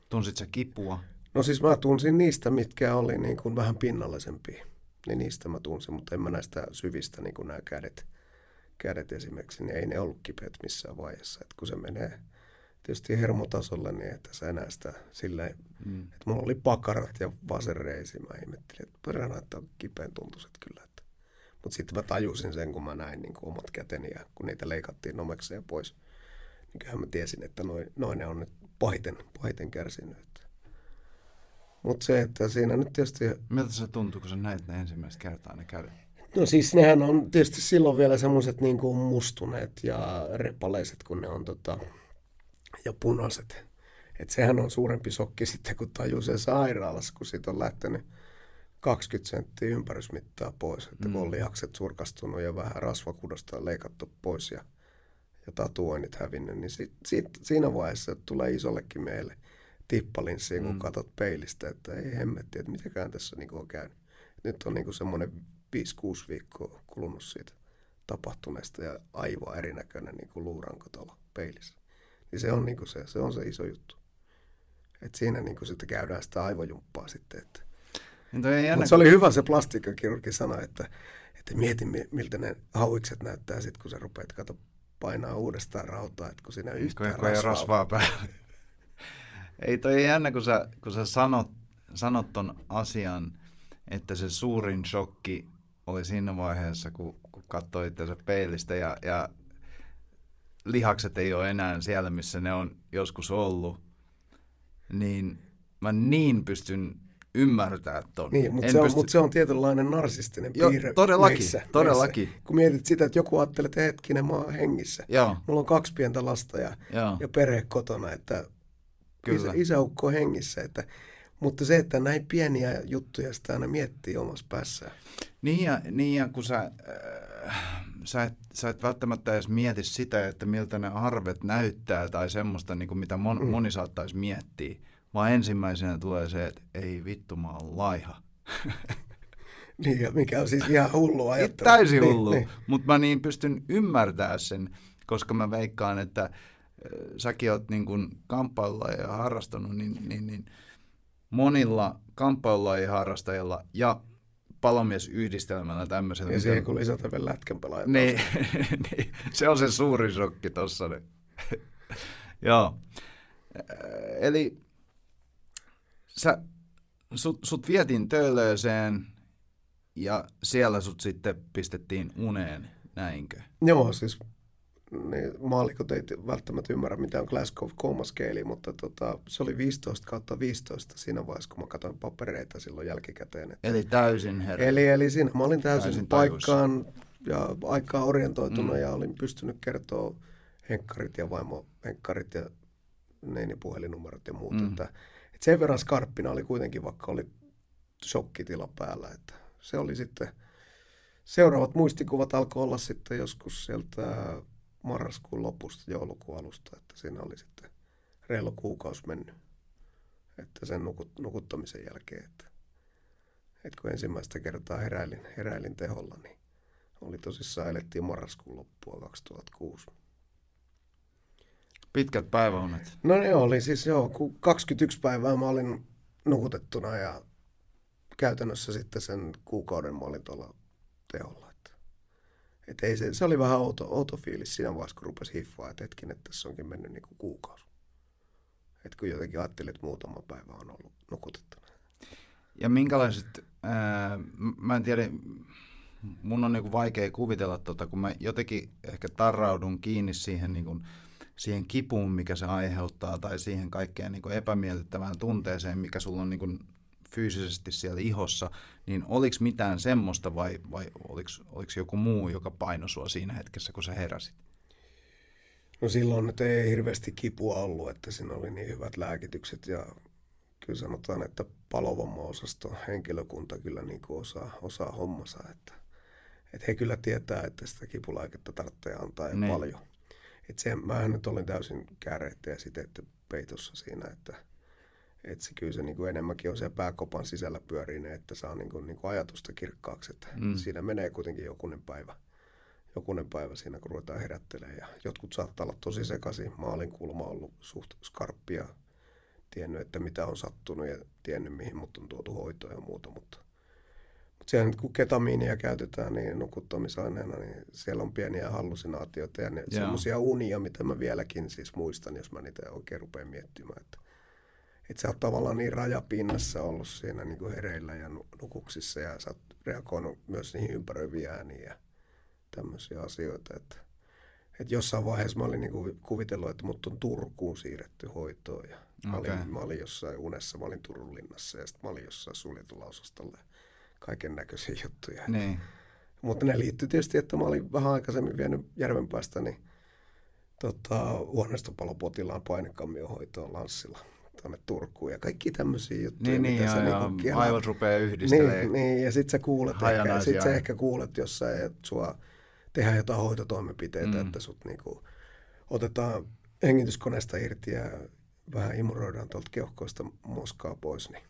Tunsit sä kipua? No siis mä tunsin niistä, mitkä oli niin kuin vähän pinnallisempia. niin niistä mä tunsin, mutta en mä näistä syvistä, niin kuin nämä kädet, kädet esimerkiksi, niin ei ne ollut kipeät missään vaiheessa. Et kun se menee tietysti hermotasolle, niin että sä enää sitä silleen, mm. että mulla oli pakarat ja vasenreisi, mä ihmettelin, että peränä, että on kipeän tuntuiset kyllä. Että. Mutta sitten mä tajusin sen, kun mä näin niin kuin omat käteni ja kun niitä leikattiin nomekseen pois, niin kyllähän mä tiesin, että noin, noin ne on nyt pahiten, pahiten kärsinyt. Mutta se, että siinä nyt tietysti... Miltä se tuntuu, kun sä näit ne ensimmäistä kertaa ne kädet? No siis nehän on tietysti silloin vielä semmoiset niin kuin mustuneet ja repaleiset, kun ne on tota, ja punaiset. Että sehän on suurempi sokki sitten, kun tajuu sen sairaalassa, kun siitä on lähtenyt 20 senttiä ympärysmittaa pois. Että mm. kun on lihakset surkastunut ja vähän rasvakudosta leikattu pois ja, ja tatuoinnit hävinnyt, niin sit, sit, siinä vaiheessa tulee isollekin meille tippalinssiin, kun mm. katsot peilistä, että ei hemmetti, että mitäkään tässä niin on käynyt. Nyt on niin semmoinen 5-6 viikkoa kulunut siitä tapahtuneesta ja aivan erinäköinen niin kuin luuranko tuolla peilissä. Niin se on, niin kuin se, se on se iso juttu. Et siinä niin kuin sitten käydään sitä aivojumppaa sitten. Että. Niin Mutta se oli hyvä se plastiikkakirurgi sana, että, että mieti miltä ne hauikset näyttää sitten, kun sä rupeat kato painaa uudestaan rautaa, että kun siinä yhtään kun rasvaa, rasvaa päällä. Ei toi jännä, kun sä, kun sä sanot, sanot ton asian, että se suurin shokki oli siinä vaiheessa, kun, kun katsoi itseänsä peilistä ja, ja lihakset ei ole enää siellä, missä ne on joskus ollut, niin mä niin pystyn ymmärtää ton. Niin, mutta, se on, pysty... mutta se on tietynlainen narsistinen piirre. todellakin, meissä, todellakin. Meissä. Kun mietit sitä, että joku ajattelee, että hetkinen, mä oon hengissä. Joo. Mulla on kaksi pientä lasta ja, ja perhe kotona, että Kyllä. Isä, isäukko hengissä. Että, mutta se, että näin pieniä juttuja sitä aina miettii omassa päässään. Niin ja, niin ja kun sä, äh, sä, et, sä et välttämättä edes mieti sitä, että miltä ne arvet näyttää tai semmoista, niin kuin mitä mon, mm. moni saattaisi miettiä, vaan ensimmäisenä tulee se, että ei vittu mä oon laiha. niin, mikä on siis ihan hullu ajattelu. Täysin niin, hullu, niin, niin. mutta mä niin pystyn ymmärtämään sen, koska mä veikkaan, että säkin oot niin kuin ja harrastanut, niin, niin, niin monilla kamppailulajien harrastajilla ja palomiesyhdistelmällä tämmöisellä. Ja siihen kun lisätä vielä lätkän. Niin, niin, se on se suuri shokki tuossa. Niin. Joo. Eli sä, sut, sut vietiin töölööseen ja siellä sut sitten pistettiin uneen, näinkö? Joo, siis niin maallikot ei välttämättä ymmärrä, mitä on Glasgow Coma Scale, mutta tota, se oli 15 kautta 15 siinä vaiheessa, kun mä katsoin papereita silloin jälkikäteen. Että, eli täysin herra. Eli, eli siinä mä olin täysin, täysin paikkaan ja aikaa orientoituna mm. ja olin pystynyt kertoa henkkarit ja vaimo henkkarit ja neini puhelinnumerot ja muut. Mm. Että, että sen verran skarppina oli kuitenkin, vaikka oli shokkitila päällä. Että se oli sitten, seuraavat muistikuvat alkoi olla sitten joskus sieltä marraskuun lopusta joulukuun alusta, että siinä oli sitten reilu kuukausi mennyt. Että sen nukut, nukuttamisen jälkeen, että, että kun ensimmäistä kertaa heräilin, heräilin teholla, niin oli tosissaan, elettiin marraskuun loppua 2006. Pitkät päiväunet. No ne oli siis joo, kun 21 päivää mä olin nukutettuna ja käytännössä sitten sen kuukauden mä olin tuolla teholla. Et ei se, se oli vähän outo, outo fiilis siinä vaiheessa, kun rupesi hiffaa, että hetkin, että tässä onkin mennyt niin kuukausi. Että kun jotenkin ajattelin, että muutama päivä on ollut nukutettuna. Ja minkälaiset, ää, mä en tiedä, mun on niin vaikea kuvitella, tota, kun mä jotenkin ehkä tarraudun kiinni siihen, niin kuin, siihen kipuun, mikä se aiheuttaa, tai siihen kaikkeen niin kuin epämiellyttävään tunteeseen, mikä sulla on niin kuin fyysisesti siellä ihossa, niin oliko mitään semmoista vai, vai oliko, oliko joku muu, joka painoi sua siinä hetkessä, kun sä heräsit? No silloin nyt ei hirveästi kipua ollut, että siinä oli niin hyvät lääkitykset ja kyllä sanotaan, että palovammaosasto henkilökunta kyllä niin kuin osaa, osaa hommansa, että, että he kyllä tietää, että sitä kipulääkettä tarvitsee antaa ja niin. paljon. Että se, mähän nyt olin täysin kääreitä ja sitten peitossa siinä, että – että se kyllä se niin kuin enemmänkin on siellä pääkopan sisällä pyörii että saa niin kuin, niin kuin ajatusta kirkkaaksi. Että mm. Siinä menee kuitenkin jokunen päivä, jokunen päivä siinä, kun ruvetaan herättelemään. Ja jotkut saattaa olla tosi sekaisin. Maalin kulma on ollut suht skarppia, tiennyt, että mitä on sattunut ja tiennyt, mihin mut on tuotu hoitoa ja muuta. Mutta, Mutta siellä nyt kun ketamiinia käytetään niin nukuttamisaineena, niin siellä on pieniä hallusinaatioita ja semmoisia unia, mitä mä vieläkin siis muistan, jos mä niitä oikein rupean miettimään. Että, että sä oot tavallaan niin rajapinnassa ollut siinä niin kuin hereillä ja nukuksissa ja sä oot reagoinut myös niihin ympäröiviin ääniin ja tämmöisiä asioita. Että, että jossain vaiheessa mä olin niin kuin kuvitellut, että mut on Turkuun siirretty hoitoon ja mä, olin, okay. mä olin jossain unessa, mä olin Turun linnassa ja sitten mä olin jossain suljetulla osastolla kaiken näköisiä juttuja. Niin. Mutta ne liittyy tietysti, että mä olin vähän aikaisemmin vienyt Järvenpäästä niin, tota, huoneistopalopotilaan painekamiohoitoon Lanssilla tuonne Turkuun ja kaikki tämmöisiä juttuja. Niin, niin ja, niinku ja aivot rupeaa yhdistelemään. Niin, niin, ja sit sä kuulet ehkä, sit sä ehkä kuulet jossain, että sua tehdään jotain hoitotoimenpiteitä, mm. että sut niinku otetaan hengityskoneesta irti ja vähän imuroidaan tuolta keuhkoista moskaa pois, niin,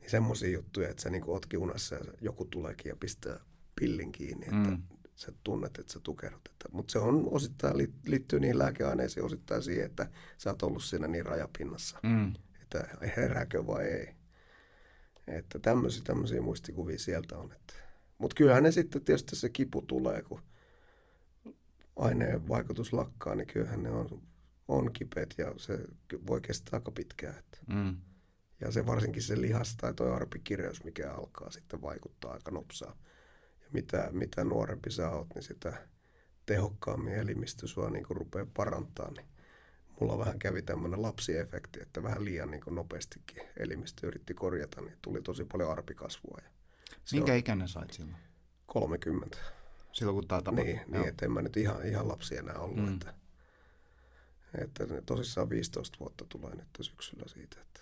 niin semmoisia juttuja, että sä niinku ootkin unassa ja joku tuleekin ja pistää pillin kiinni, että mm. Sä tunnet, että sä tukehdut. Mutta se on osittain liittyy niin lääkeaineisiin, osittain siihen, että sä oot ollut siinä niin rajapinnassa, mm. että herääkö vai ei. Että tämmöisiä, tämmöisiä muistikuvia sieltä on. Mutta kyllähän ne sitten tietysti se kipu tulee, kun aineen vaikutus lakkaa, niin kyllähän ne on, on kipeät ja se voi kestää aika pitkään. Että. Mm. Ja se varsinkin se lihas tai tuo arpikirjaus, mikä alkaa sitten vaikuttaa aika nopsaa. Mitä, mitä nuorempi sä oot, niin sitä tehokkaammin elimistö sua niin rupeaa parantaa. Niin mulla vähän kävi tämmöinen lapsiefekti, että vähän liian niin nopeastikin elimistö yritti korjata, niin tuli tosi paljon arpikasvua. Ja Minkä on... ikäinen sait silloin? 30. Silloin kun tämä tapahtui? Niin, niin että en mä nyt ihan, ihan lapsi enää ollut. Mm. Että, että tosissaan 15 vuotta tulee nyt syksyllä siitä. Että.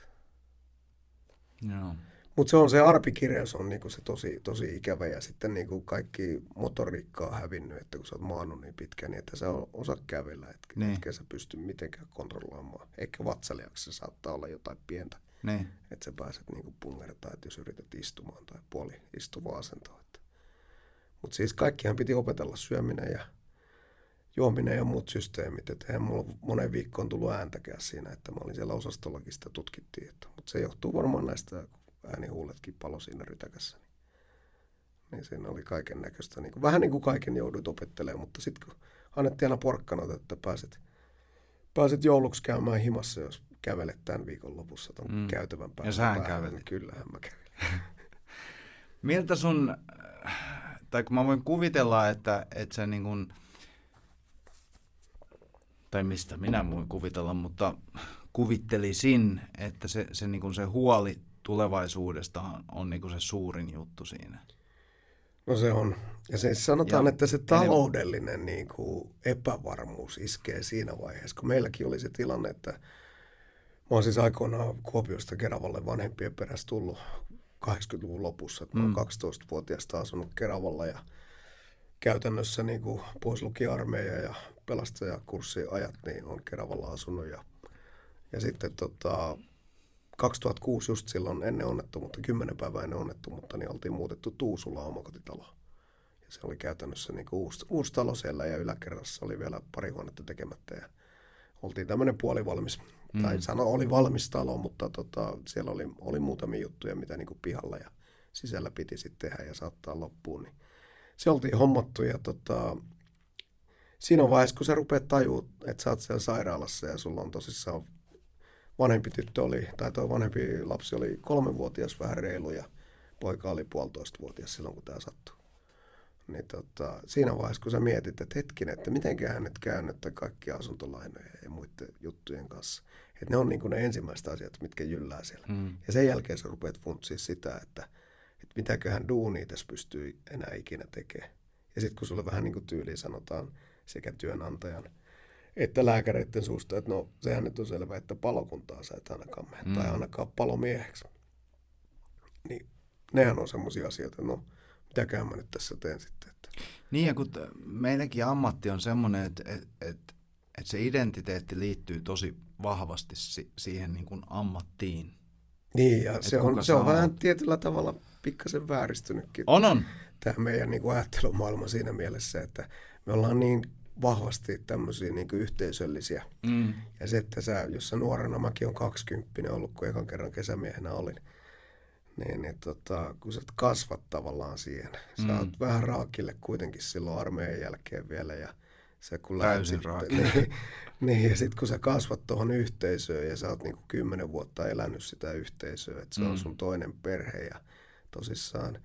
Joo. Mutta se on se arpikirjaus on niinku se tosi, tosi ikävä ja sitten niinku kaikki motoriikka on hävinnyt, että kun sä oot maannut niin pitkään, niin että sä osaa kävellä, etkä, niin. etkä sä pysty mitenkään kontrolloimaan. Eikä vatsaliaksi se saattaa olla jotain pientä, niin. että sä pääset niinku pungertaan, että jos yrität istumaan tai puoli istuvaa asentoa. Mutta siis kaikkihan piti opetella syöminen ja juominen ja muut systeemit. Että eihän mulla monen viikkoon tullut ääntäkään siinä, että mä olin siellä osastollakin sitä tutkittiin. Mutta se johtuu varmaan näistä, äänihuuletkin palo siinä rytäkässä. Niin, niin siinä oli kaiken näköistä. Niin vähän niin kuin kaiken joudut opettelemaan, mutta sitten kun annettiin aina porkkanot, että pääset, pääset jouluksi käymään himassa, jos kävelet tämän viikon lopussa tuon mm. käytävän päälle. Ja sähän kävelet. Niin kyllähän mä kävelin. Miltä sun, tai kun mä voin kuvitella, että, että se niin kuin, tai mistä minä voin kuvitella, mutta kuvittelisin, että se, se, niin kuin se huoli tulevaisuudesta on, on niin kuin se suurin juttu siinä. No se on. Ja se sanotaan, ja että se taloudellinen niin kuin epävarmuus iskee siinä vaiheessa, kun meilläkin oli se tilanne, että mä oon siis aikoinaan Kuopiosta Keravalle vanhempien perässä tullut 80-luvun lopussa, että mä oon mm. 12-vuotiaasta asunut Keravalla ja käytännössä niin kuin pois luki armeija ja pelastajakurssiajat, niin on Keravalla asunut ja, ja sitten tota, 2006 just silloin ennen onnettomuutta, kymmenen päivää ennen onnettomuutta, niin oltiin muutettu Tuusula omakotitalo. Ja se oli käytännössä niin kuin uusi, uusi talo siellä ja yläkerrassa oli vielä pari huonetta tekemättä. Ja oltiin tämmöinen puolivalmis, mm. tai sano oli valmis talo, mutta tota, siellä oli, oli muutamia juttuja, mitä niin kuin pihalla ja sisällä piti sitten tehdä ja saattaa loppuun. Niin se oltiin hommattu ja tota, siinä on vaiheessa, kun sä rupeat tajua, että sä oot siellä sairaalassa ja sulla on tosissaan vanhempi tyttö oli, tai tuo vanhempi lapsi oli kolmenvuotias vähän reilu ja poika oli puolitoista vuotias silloin, kun tämä sattui. Niin tota, siinä vaiheessa, kun sä mietit, että hetkinen, että miten nyt käännyttä kaikki asuntolainoja ja muiden juttujen kanssa. Että ne on niin kuin ne ensimmäiset asiat, mitkä jyllää siellä. Mm. Ja sen jälkeen sä rupeat funtsia sitä, että, että mitäköhän duunia tässä pystyy enää ikinä tekemään. Ja sitten kun sulle vähän niin kuin tyyliin sanotaan sekä työnantajan että lääkäreiden suusta, että no sehän nyt on selvä, että palokuntaa sä et ainakaan mene, mm. tai ainakaan palomieheksi. Niin nehän on semmoisia asioita, että no mitäköhän mä nyt tässä teen sitten. Että. Niin ja kun meidänkin ammatti on semmoinen, että, että, että, että se identiteetti liittyy tosi vahvasti si- siihen niin kuin ammattiin. Niin ja se on, se on vähän tietyllä tavalla pikkasen vääristynytkin. On, on. Tämä meidän niin kuin ajattelumaailma siinä mielessä, että me ollaan niin vahvasti tämmöisiä niin kuin yhteisöllisiä. Mm. Ja se, että sä, jos sä nuorena, mäkin on 20 ollut, kun ekan kerran kesämiehenä olin, niin, niin tota, kun sä kasvat tavallaan siihen, sä mm. oot vähän raakille kuitenkin silloin armeijan jälkeen vielä ja se kun Täysin raakille. Niin, niin, ja sitten kun sä kasvat tuohon yhteisöön ja sä oot niinku kymmenen vuotta elänyt sitä yhteisöä, että se mm. on sun toinen perhe ja tosissaan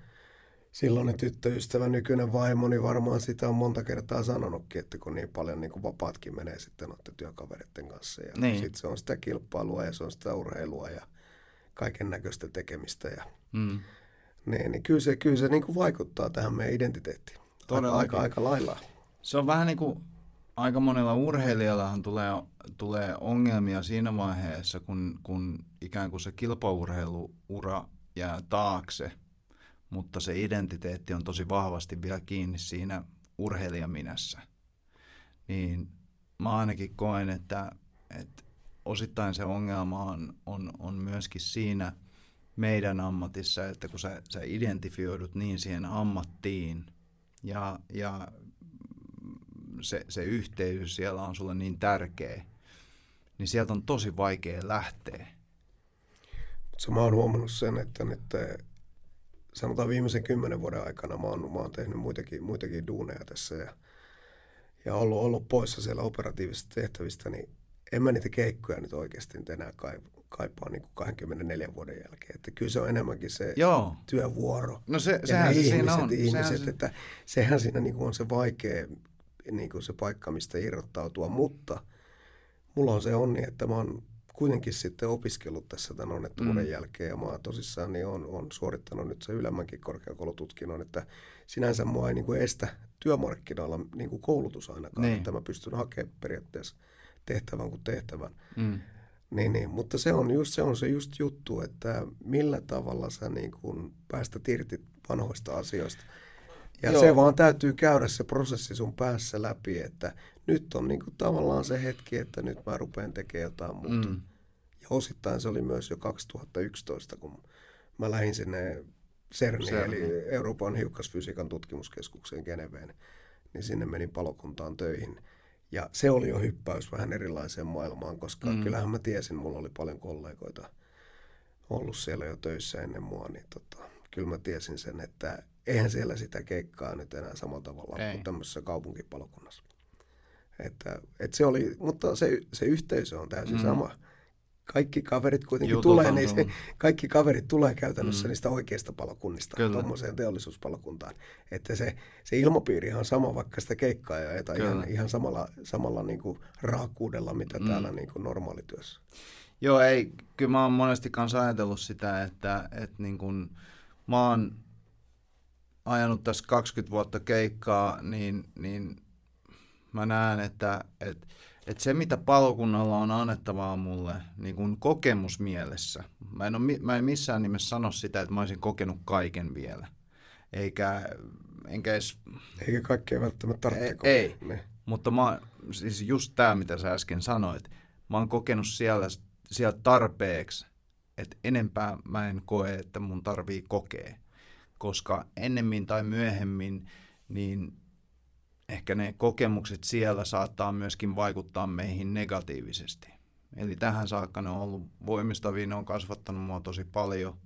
silloinen tyttöystävä, nykyinen vaimo, niin varmaan sitä on monta kertaa sanonutkin, että kun niin paljon niin kuin vapaatkin menee sitten noiden työkavereiden kanssa. Ja niin. sitten se on sitä kilpailua ja se on sitä urheilua ja kaiken näköistä tekemistä. Ja, mm. niin, niin kyllä se, kyllä se niin kuin vaikuttaa tähän meidän identiteettiin. Aika, aika, aika lailla. Se on vähän niin kuin aika monella urheilijallahan tulee, tulee ongelmia siinä vaiheessa, kun, kun ikään kuin se kilpaurheiluura jää taakse – mutta se identiteetti on tosi vahvasti vielä kiinni siinä urheilijaminässä. Niin mä ainakin koen, että, että osittain se ongelma on, on, on myöskin siinä meidän ammatissa, että kun sä, sä identifioidut niin siihen ammattiin ja, ja se, se yhteys siellä on sulle niin tärkeä, niin sieltä on tosi vaikea lähteä. Mä oon huomannut sen, että, että sanotaan viimeisen kymmenen vuoden aikana mä oon, mä oon tehnyt muitakin, muitakin duuneja tässä ja, ja ollut, ollut poissa siellä operatiivisista tehtävistä, niin en mä niitä keikkoja nyt oikeasti enää kaipaa niin kuin 24 vuoden jälkeen. Että kyllä se on enemmänkin se Joo. työvuoro. No se, ja sehän se ihmiset, siinä on. Ihmiset, sehän se... Että sehän siinä niin kuin on se vaikea niin kuin se paikka, mistä irrottautua, mutta mulla on se onni, että mä oon kuitenkin sitten opiskellut tässä tämän onnettomuuden mm. jälkeen ja mä oon tosissaan niin on, on suorittanut nyt se ylemmänkin korkeakoulututkinnon, että sinänsä mua ei niin kuin estä työmarkkinoilla niin kuin koulutus ainakaan, niin. että mä pystyn hakemaan periaatteessa tehtävän kuin tehtävän. Mm. Niin, niin, mutta se on, just, se on se just juttu, että millä tavalla sä niin kuin päästä irti vanhoista asioista. Ja Joo. se vaan täytyy käydä se prosessi sun päässä läpi, että nyt on niin kuin tavallaan se hetki, että nyt mä rupean tekemään jotain muuta. Mm. Ja osittain se oli myös jo 2011, kun mä lähdin sinne CERNiin, CERN. eli Euroopan hiukkasfysiikan tutkimuskeskukseen Geneveen, niin sinne menin palokuntaan töihin. Ja se oli jo hyppäys vähän erilaiseen maailmaan, koska mm. kyllähän mä tiesin, mulla oli paljon kollegoita ollut siellä jo töissä ennen mua, niin tota, kyllä mä tiesin sen, että eihän siellä sitä keikkaa nyt enää samalla tavalla Ei. kuin tämmöisessä kaupunkipalokunnassa. Että, että se oli, mutta se, se yhteisö on täysin mm. sama. Kaikki kaverit kuitenkin Jutut tulee, niin se, kaikki kaverit tulee käytännössä mm. niistä oikeista palokunnista tuommoiseen teollisuuspalokuntaan. Että se, se ilmapiiri on sama, vaikka sitä keikkaa ja että ihan, ihan samalla, samalla niin kuin raakuudella, mitä mm. täällä niin kuin normaalityössä. Joo, ei, kyllä mä oon monesti kanssa ajatellut sitä, että, että niin kuin, mä oon ajanut tässä 20 vuotta keikkaa, niin, niin mä näen, että, että, että se mitä palokunnalla on annettavaa mulle niin kuin kokemusmielessä, mä en, ole, mä en missään nimessä sano sitä, että mä olisin kokenut kaiken vielä. Eikä, enkä edes... Eikä kaikkea välttämättä tarvitse Ei, ei. Niin. mutta mä, siis just tämä, mitä sä äsken sanoit, mä oon kokenut siellä, siellä tarpeeksi, että enempää mä en koe, että mun tarvii kokea. Koska ennemmin tai myöhemmin, niin ehkä ne kokemukset siellä saattaa myöskin vaikuttaa meihin negatiivisesti. Eli tähän saakka ne on ollut voimistavia, ne on kasvattanut mua tosi paljon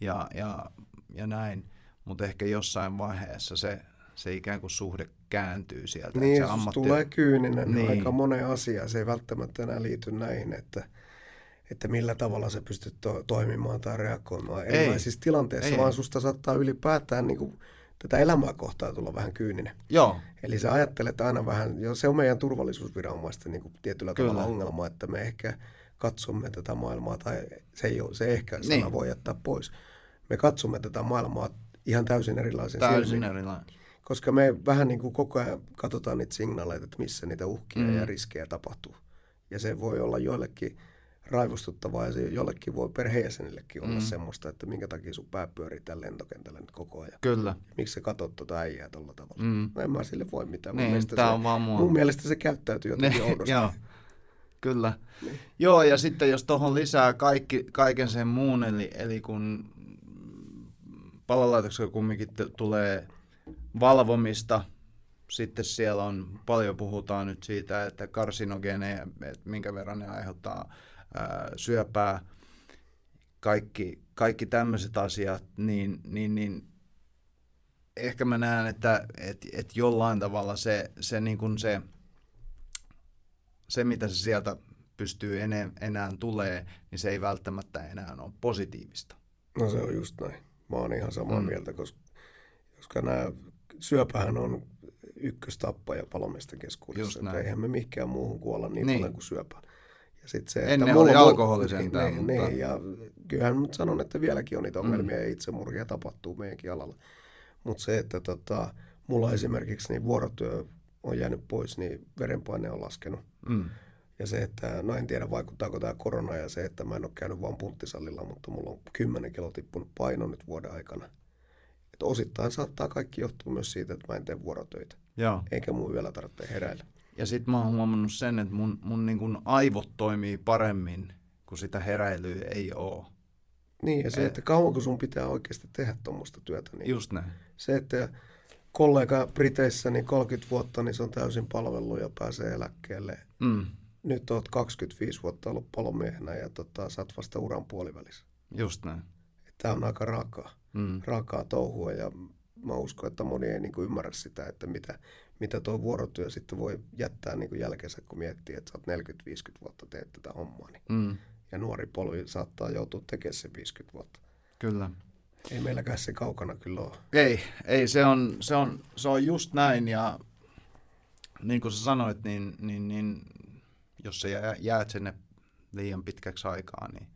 ja, ja, ja näin. Mutta ehkä jossain vaiheessa se, se ikään kuin suhde kääntyy sieltä. Niin, se ammatti... tulee kyyninen niin. aika moneen asiaan. Se ei välttämättä enää liity näihin, että, että millä tavalla sä pystyt to- toimimaan tai reagoimaan erilaisissa tilanteissa, ei, vaan susta saattaa ylipäätään niin kuin tätä elämää kohtaa tulla vähän kyyninen. Joo. Eli sä ajattelet aina vähän, jo se on meidän turvallisuusviranomaisten niin kuin tietyllä Kyllä. tavalla ongelma, että me ehkä katsomme tätä maailmaa, tai se, ei ole, se ehkä niin. sana voi jättää pois. Me katsomme tätä maailmaa ihan täysin erilaisen Täysin erilainen. Koska me vähän niin kuin koko ajan katsotaan niitä signaaleita, että missä niitä uhkia mm. ja riskejä tapahtuu. Ja se voi olla joillekin raivostuttavaa ja se jollekin voi perheenjäsenillekin olla mm. semmoista, että minkä takia sun pää pyörii tällä lentokentällä nyt koko ajan. Kyllä. Miksi sä katsot tuota äijää tuolla tavalla? Mm. No en mä sille voi mitään. Niin, mun, mielestä se, on vaan mua. mun mielestä se käyttäytyy jotenkin niin, oudosti. Joo. Kyllä. Niin. Joo, ja sitten jos tuohon lisää kaikki, kaiken sen muun, eli, eli kun palolaitoksella kumminkin t- tulee valvomista, sitten siellä on, paljon puhutaan nyt siitä, että karsinogeneja, että minkä verran ne aiheuttaa syöpää, kaikki, kaikki tämmöiset asiat, niin, niin, niin ehkä mä näen, että et, et jollain tavalla se, se, niin kuin se, se, mitä se sieltä pystyy enää, enää tulee, niin se ei välttämättä enää ole positiivista. No se on just näin. Mä oon ihan samaa mm. mieltä, koska, koska nämä syöpähän on ykköstappaja palomiesten keskuudessa. Eihän me mihinkään muuhun kuolla niin, niin. paljon kuin syöpä. Ja sit se, Ennen että oli mulla, alkoholisentään. Niin, mutta... niin, ja kyllähän mä sanon, että vieläkin on niitä ongelmia mm. ja itsemurhia tapahtuu meidänkin alalla. Mutta se, että tota, mulla esimerkiksi niin vuorotyö on jäänyt pois, niin verenpaine on laskenut. Mm. Ja se, että no en tiedä vaikuttaako tämä korona ja se, että mä en ole käynyt vaan punttisalilla, mutta mulla on 10 kilo tippunut paino nyt vuoden aikana. Et osittain saattaa kaikki johtua myös siitä, että mä en tee vuorotöitä. Joo. Eikä mun yöllä tarvitse heräillä. Ja sitten mä oon huomannut sen, että mun, mun niin kun aivot toimii paremmin, kun sitä heräilyä ei ole. Niin, ja se, että kauanko sun pitää oikeasti tehdä tuommoista työtä. Niin Just näin. Se, että kollega Briteissä niin 30 vuotta, niin se on täysin palvelu ja pääsee eläkkeelle. Mm. Nyt oot 25 vuotta ollut palomiehenä ja tota, sä oot vasta uran puolivälissä. Just näin. Tämä on aika raakaa, mm. raakaa touhua ja mä uskon, että moni ei niin kuin ymmärrä sitä, että mitä, mitä tuo vuorotyö sitten voi jättää niin kuin jälkeensä, kun miettii, että sä oot 40-50 vuotta teet tätä hommaa. Niin. Mm. Ja nuori polvi saattaa joutua tekemään se 50 vuotta. Kyllä. Ei meilläkään se kaukana kyllä ole. Ei, ei se, on, se, on, se on just näin ja niin kuin sä sanoit, niin, niin, niin jos sä jäät sinne liian pitkäksi aikaa, niin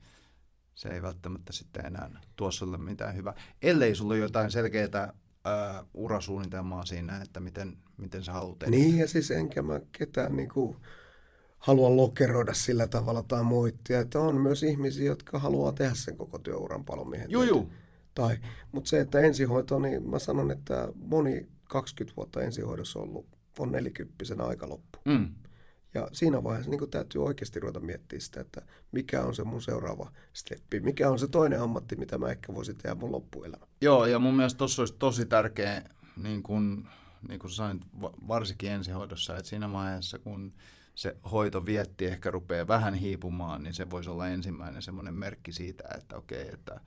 se ei välttämättä sitten enää tuo sulle mitään hyvää. Ellei sulla ole jotain selkeää ää, urasuunnitelmaa siinä, että miten, miten sä haluat edetä. Niin, ja siis enkä mä ketään niin kuin, halua lokeroida sillä tavalla tai moittia, että on myös ihmisiä, jotka haluaa tehdä sen koko työuran palomiehen. Joo, joo. Tai, mutta se, että ensihoito, niin mä sanon, että moni 20 vuotta ensihoidossa ollut on nelikymppisen aika loppu. Mm. Ja siinä vaiheessa niin täytyy oikeasti ruveta miettimään sitä, että mikä on se mun seuraava steppi, mikä on se toinen ammatti, mitä mä ehkä voisin tehdä mun loppuelämä. Joo, ja mun mielestä tuossa olisi tosi tärkeä, niin kun, niin kun sanoin, varsinkin ensihoidossa, että siinä vaiheessa, kun se hoito vietti ehkä rupeaa vähän hiipumaan, niin se voisi olla ensimmäinen semmoinen merkki siitä, että okei, että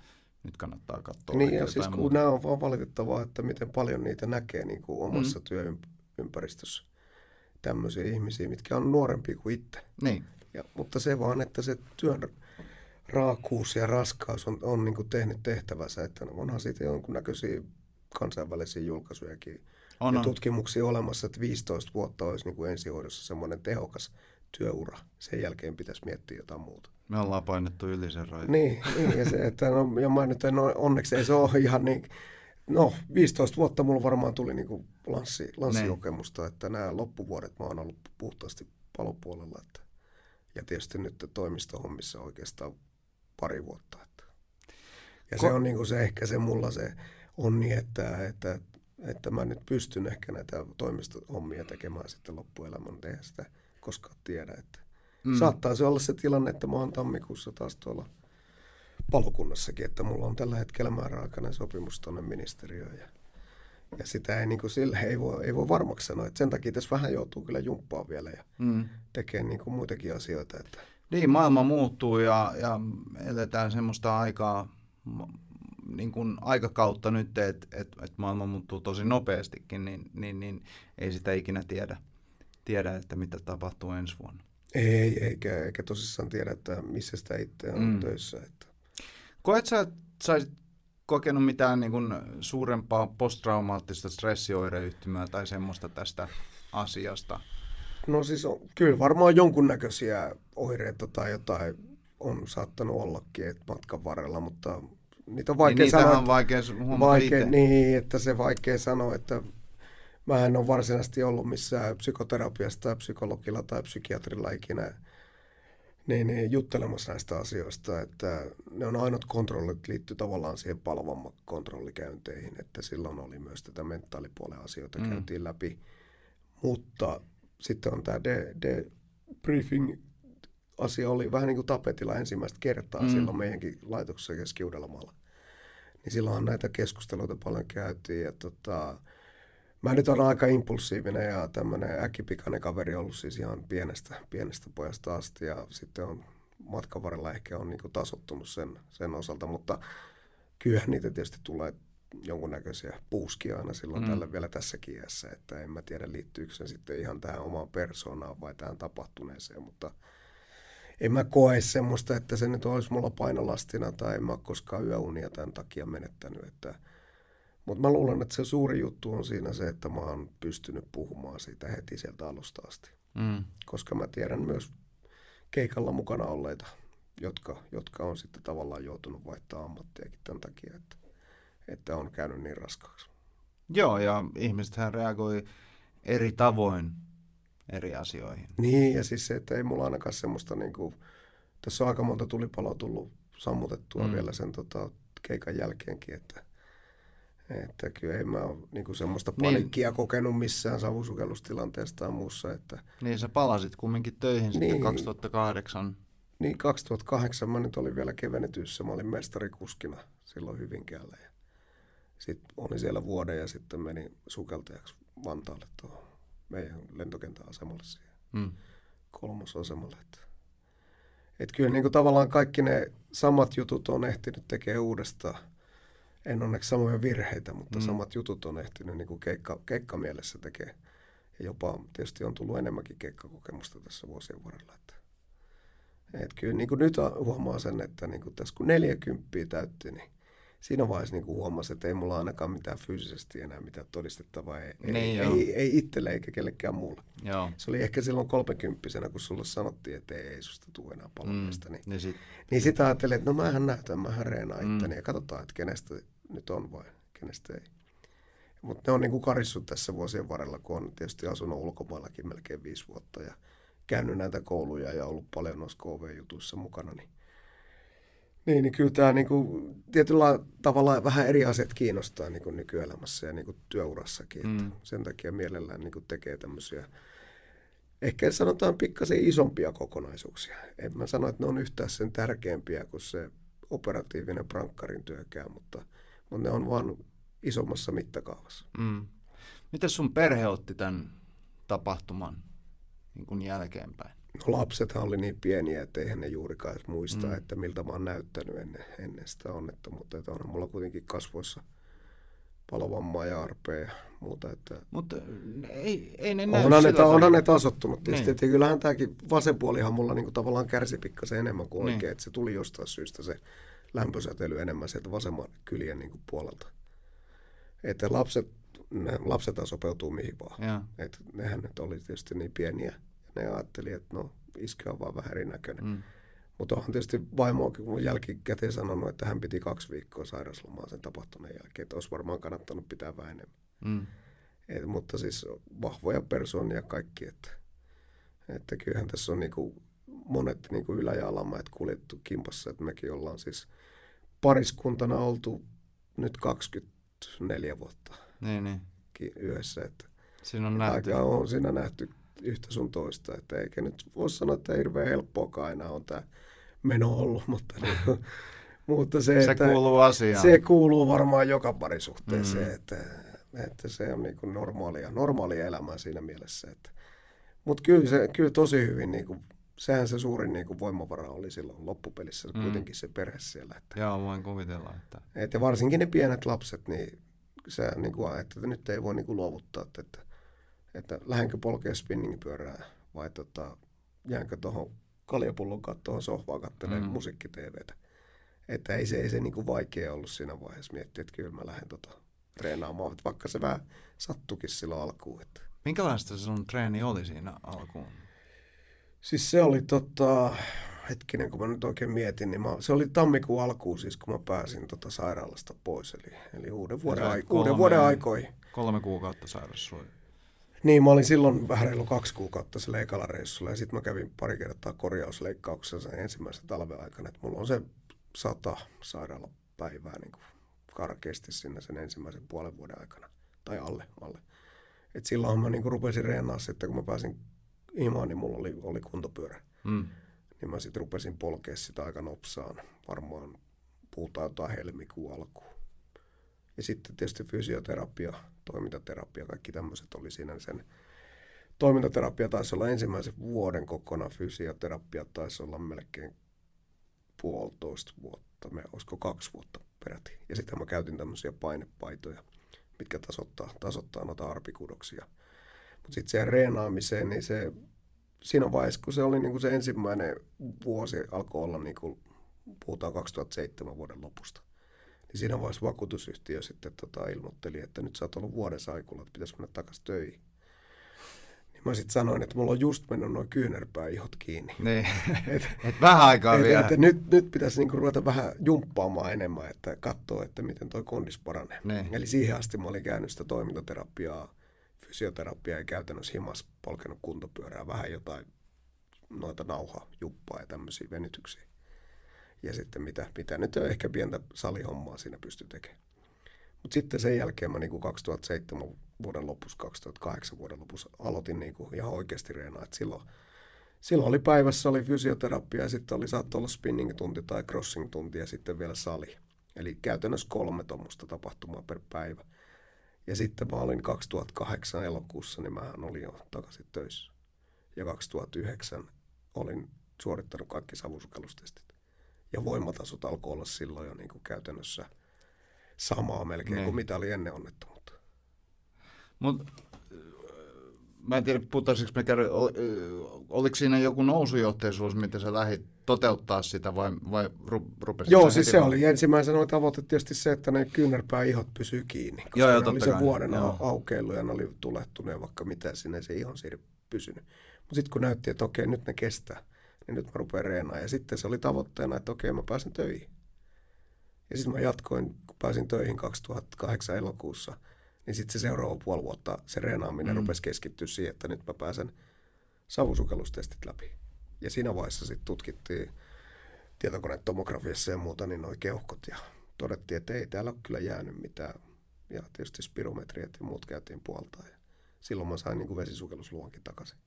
nyt kannattaa katsoa. Niin, ja siis kun muuta. nämä on vaan valitettavaa, että miten paljon niitä näkee niin kuin omassa mm. työympäristössä tämmöisiä ihmisiä, mitkä on nuorempia kuin itse. Niin. Ja, mutta se vaan, että se työn raakuus ja raskaus on, on niin kuin tehnyt tehtävänsä, että onhan siitä jonkunnäköisiä kansainvälisiä julkaisujakin on, ja tutkimuksia olemassa, että 15 vuotta olisi niin kuin ensihoidossa semmoinen tehokas työura. Sen jälkeen pitäisi miettiä jotain muuta. Me ollaan painettu yli sen rajan. Niin, niin ja, se, että no, ja mä nyt en, no, onneksi ei se ole ihan niin, no 15 vuotta mulla varmaan tuli niin kuin lanssi, lanssikokemusta, että nämä loppuvuodet mä oon ollut puhtaasti palopuolella. Että, ja tietysti nyt toimistohommissa oikeastaan pari vuotta. Että. Ja Ko- se on niin kuin se ehkä se mulla se onni, että, että, että mä nyt pystyn ehkä näitä toimistohommia tekemään sitten loppuelämän, eihän sitä koskaan tiedä. Että mm. Saattaa se olla se tilanne, että mä oon tammikuussa taas tuolla palokunnassakin, että mulla on tällä hetkellä määräaikainen sopimus tuonne ministeriöön ja ja sitä ei, niin kuin, sille, ei, voi, ei voi varmaksi sanoa. Että sen takia tässä vähän joutuu kyllä jumppaa vielä ja mm. tekee niin kuin muitakin asioita. Että. Niin, maailma muuttuu ja, ja eletään semmoista aikaa, niin kuin aikakautta nyt, että et, et maailma muuttuu tosi nopeastikin, niin, niin, niin ei sitä ikinä tiedä, tiedä, että mitä tapahtuu ensi vuonna. Ei, eikä, eikä tosissaan tiedä, että missä sitä itse on mm. töissä. Että. Koet sä, että saisit kokenut mitään niin kuin suurempaa posttraumaattista stressioireyhtymää tai semmoista tästä asiasta? No siis on, kyllä varmaan jonkunnäköisiä oireita tai jotain on saattanut ollakin että matkan varrella, mutta niitä on vaikea niin sanoa. on vaikea vaikea, Niin, että se vaikea sanoa, että mä en ole varsinaisesti ollut missään psykoterapiasta tai psykologilla tai psykiatrilla ikinä niin, niin, juttelemassa näistä asioista, että ne on ainut kontrollit liittyy tavallaan siihen palvamman kontrollikäynteihin, että silloin oli myös tätä mentaalipuolen asioita mm. käytiin läpi, mutta sitten on tämä de, de briefing asia oli vähän niin kuin tapetilla ensimmäistä kertaa mm. silloin meidänkin laitoksessa keski Niin silloinhan näitä keskusteluita paljon käytiin ja tota, Mä nyt on aika impulsiivinen ja tämmöinen äkkipikainen kaveri ollut siis ihan pienestä, pienestä pojasta asti ja sitten on matkan varrella ehkä on niin tasottunut sen, sen osalta, mutta kyllähän niitä tietysti tulee jonkunnäköisiä puuskia aina silloin mm. tällä vielä tässäkin iässä, että en mä tiedä liittyykö se sitten ihan tähän omaan persoonaan vai tähän tapahtuneeseen, mutta en mä koe semmoista, että se nyt olisi mulla painolastina tai en mä ole koskaan yöunia tämän takia menettänyt, että mutta mä luulen, että se suuri juttu on siinä se, että mä oon pystynyt puhumaan siitä heti sieltä alusta asti. Mm. Koska mä tiedän myös keikalla mukana olleita, jotka, jotka on sitten tavallaan joutunut vaihtaa ammattiakin tämän takia, että, että on käynyt niin raskaaksi. Joo, ja ihmisethän reagoi eri tavoin eri asioihin. Niin, ja siis se, että ei mulla ainakaan semmoista, niin kuin, tässä on aika monta tulipaloa tullut sammutettua mm. vielä sen tota, keikan jälkeenkin, että, että kyllä en mä ole niin semmoista niin. panikkia niin. kokenut missään savusukellustilanteesta tai muussa. Että... Niin, sä palasit kumminkin töihin niin. sitten 2008. Niin, 2008 mä nyt olin vielä kevennetyssä. Mä olin mestarikuskina silloin Hyvinkäällä. Ja sitten olin siellä vuoden ja sitten menin sukeltajaksi Vantaalle tuohon meidän lentokentän asemalle siihen. Mm. Kolmosasemalle. Että, et kyllä niin kuin tavallaan kaikki ne samat jutut on ehtinyt tekemään uudestaan en onneksi samoja virheitä, mutta mm. samat jutut on ehtinyt niin kuin keikka, keikkamielessä tekee. Ja jopa tietysti on tullut enemmänkin keikkakokemusta tässä vuosien varrella. Että, et kyllä niin kuin nyt huomaa sen, että niin kuin tässä kun 40 täytti, niin siinä vaiheessa niin huomasi, että ei mulla ainakaan mitään fyysisesti enää mitään todistettavaa. Ei, niin, ei, ei, ei itselle eikä kellekään muulle. Joo. Se oli ehkä silloin kolmekymppisenä, kun sulle sanottiin, että ei, ei susta tule enää palomista. Mm, niin, niin, sit... niin sitä ajattelin, että no mähän näytän, mähän reenaan mm. itteni ja katsotaan, että kenestä nyt on vai kenestä ei. Mutta ne on niin kuin karissut tässä vuosien varrella, kun on tietysti asunut ulkomaillakin melkein viisi vuotta ja käynyt näitä kouluja ja ollut paljon noissa KV-jutuissa mukana, niin niin, niin kyllä tämä niin kuin, tietyllä tavalla vähän eri asiat kiinnostaa niin kuin nykyelämässä ja niin kuin työurassakin. Mm. Että sen takia mielellään niin kuin tekee tämmöisiä, ehkä sanotaan pikkasen isompia kokonaisuuksia. En mä sano, että ne on yhtään sen tärkeämpiä kuin se operatiivinen prankkarin työkään, mutta, mutta ne on vaan isommassa mittakaavassa. Mm. Miten sun perhe otti tämän tapahtuman niin kuin jälkeenpäin? No lapsethan oli niin pieniä, että eihän ne juurikaan muista, mm. että miltä mä oon näyttänyt ennen, ennen sitä onnettomuutta. Että onhan mulla kuitenkin kasvoissa palovammaa ja arpea ja muuta. Että Mutta ei, ei ne näy onhan, ne, onhan ne tasottunut tietysti. Niin. Että kyllähän tämäkin vasen puolihan mulla niinku tavallaan kärsi pikkasen enemmän kuin niin. oikein. Että se tuli jostain syystä se lämpösäteily enemmän sieltä vasemman kyljen niinku puolelta. Että lapset, ne, lapset sopeutuu mihin vaan. Että nehän nyt oli tietysti niin pieniä ne ajatteli, että no iske on vaan vähän erinäköinen. Mm. Mutta onhan tietysti vaimoakin, kun jälkikäteen sanonut, että hän piti kaksi viikkoa sairauslomaa sen tapahtuneen jälkeen, että olisi varmaan kannattanut pitää vähän enemmän. Mm. Et, mutta siis vahvoja persoonia kaikki, että, että kyllähän tässä on niinku monet niinku ylä- ja alamäet kuljettu kimpassa, että mekin ollaan siis pariskuntana oltu nyt 24 vuotta niin, niin. yhdessä. Että siinä on nähty. Aika on siinä nähty yhtä sun toista. Että eikä nyt voi sanoa, että hirveän helppoakaan aina on tämä meno ollut, mutta, niin, mutta se, se että kuuluu asiaan. Se kuuluu varmaan joka parisuhteeseen, mm. että, että se on niin kuin normaalia, normaalia elämää siinä mielessä. Että, mutta kyllä, se, kyllä tosi hyvin, niin kuin, sehän se suurin niin kuin voimavara oli silloin loppupelissä, mm. kuitenkin se perhe siellä. Että, Joo, voin kuvitella. Että... Että varsinkin ne pienet lapset, niin se niin kuin, että nyt ei voi niin kuin luovuttaa, että että lähdenkö polkea spinningpyörää vai tota, jäänkö tuohon kaljapullon kattoon sohvaan katselemaan mm. musiikki-TVtä. Että ei se, ei se niin kuin vaikea ollut siinä vaiheessa miettiä, että kyllä mä lähden tota treenaamaan, vaikka se vähän sattukin silloin alkuun. Että. Minkälaista se sun treeni oli siinä alkuun? Siis se oli tota, hetkinen, kun mä nyt oikein mietin, niin mä, se oli tammikuun alkuun siis, kun mä pääsin tota sairaalasta pois, eli, eli uuden, vuoden, ai, kolme, uuden vuoden aikoihin. Kolme kuukautta sairaus niin, mä olin silloin vähän reilu kaksi kuukautta sillä ekalla reissulla ja sitten mä kävin pari kertaa korjausleikkauksessa sen ensimmäisen talven aikana. Että mulla on se sata sairaalapäivää niin kuin karkeasti sinne sen ensimmäisen puolen vuoden aikana. Tai alle, alle. Et silloin mä niin kuin rupesin reenaa sitten, kun mä pääsin imaan, niin mulla oli, oli kuntopyörä. Mm. Niin mä sitten rupesin polkea sitä aika nopsaan. Varmaan puhutaan jotain helmikuun alkuun. Ja sitten tietysti fysioterapia, toimintaterapia, kaikki tämmöiset oli siinä sen. Toimintaterapia taisi olla ensimmäisen vuoden kokonaan, fysioterapia taisi olla melkein puolitoista vuotta, me, olisiko kaksi vuotta peräti. Ja sitten mä käytin tämmöisiä painepaitoja, mitkä tasoittaa, tasoittaa noita arpikudoksia. Mutta sitten siihen reenaamiseen, niin se, siinä vaiheessa, kun se oli niin kuin se ensimmäinen vuosi, alkoi olla, niin kuin, puhutaan 2007 vuoden lopusta, niin siinä vaiheessa vakuutusyhtiö sitten tota, ilmoitteli, että nyt sä oot ollut vuoden saikulla, että pitäisi mennä takaisin töihin. Niin mä sitten sanoin, että mulla on just mennyt noin kyynärpääihot kiinni. Niin, et, et vähän aikaa et, vielä. Että nyt, nyt pitäisi niinku ruveta vähän jumppaamaan enemmän, että katsoo, että miten toi kondis paranee. Niin. Eli siihen asti mä olin käynyt sitä toimintaterapiaa, fysioterapiaa ja käytännössä himas polkenut kuntopyörää, vähän jotain noita nauha, juppaa ja tämmöisiä venytyksiä. Ja sitten mitä, mitä nyt on ehkä pientä salihommaa siinä pysty tekemään. Mutta sitten sen jälkeen mä niinku 2007 vuoden lopussa, 2008 vuoden lopussa aloitin niinku ihan oikeasti reenaa. Et silloin, silloin oli päivässä oli fysioterapia ja sitten oli, saattoi olla spinning-tunti tai crossing-tunti ja sitten vielä sali. Eli käytännössä kolme tuommoista tapahtumaa per päivä. Ja sitten mä olin 2008 elokuussa, niin mähän olin jo takaisin töissä. Ja 2009 olin suorittanut kaikki savusukellustestit. Ja voimatasot alkoi olla silloin jo niin kuin käytännössä samaa melkein Niin. kuin mitä oli ennen onnettomuutta. Mut, äh, mä en tiedä, puhuttaisiko me käydä, ol, ö, oliko siinä joku nousujohteisuus, miten sä lähdit toteuttaa sitä vai, vai ru, rupesit Joo, siis se vaan- oli ensimmäisenä oli tavoite tietysti se, että ne kyynärpääihot pysyy kiinni. Koska Joo, joo, ne oli se kai, vuoden joo. aukeillut ja ne oli tulehtunut ja vaikka mitä sinne se ihon siiri pysynyt. Mutta sitten kun näytti, että okei, nyt ne kestää, niin nyt mä rupean reenaamaan. Ja sitten se oli tavoitteena, että okei, mä pääsen töihin. Ja sitten mä jatkoin, kun pääsin töihin 2008 elokuussa, niin sitten se seuraava puoli vuotta se reenaaminen Mm. rupesi keskittyä siihen, että nyt mä pääsen savusukellustestit läpi. Ja siinä vaiheessa sitten tutkittiin tietokonetomografiassa ja muuta, niin noi keuhkot ja todettiin, että ei täällä ole kyllä jäänyt mitään. Ja tietysti spirometriat ja muut käytiin puoltaa. Ja silloin mä sain niin kuin vesisukellusluonkin takaisin.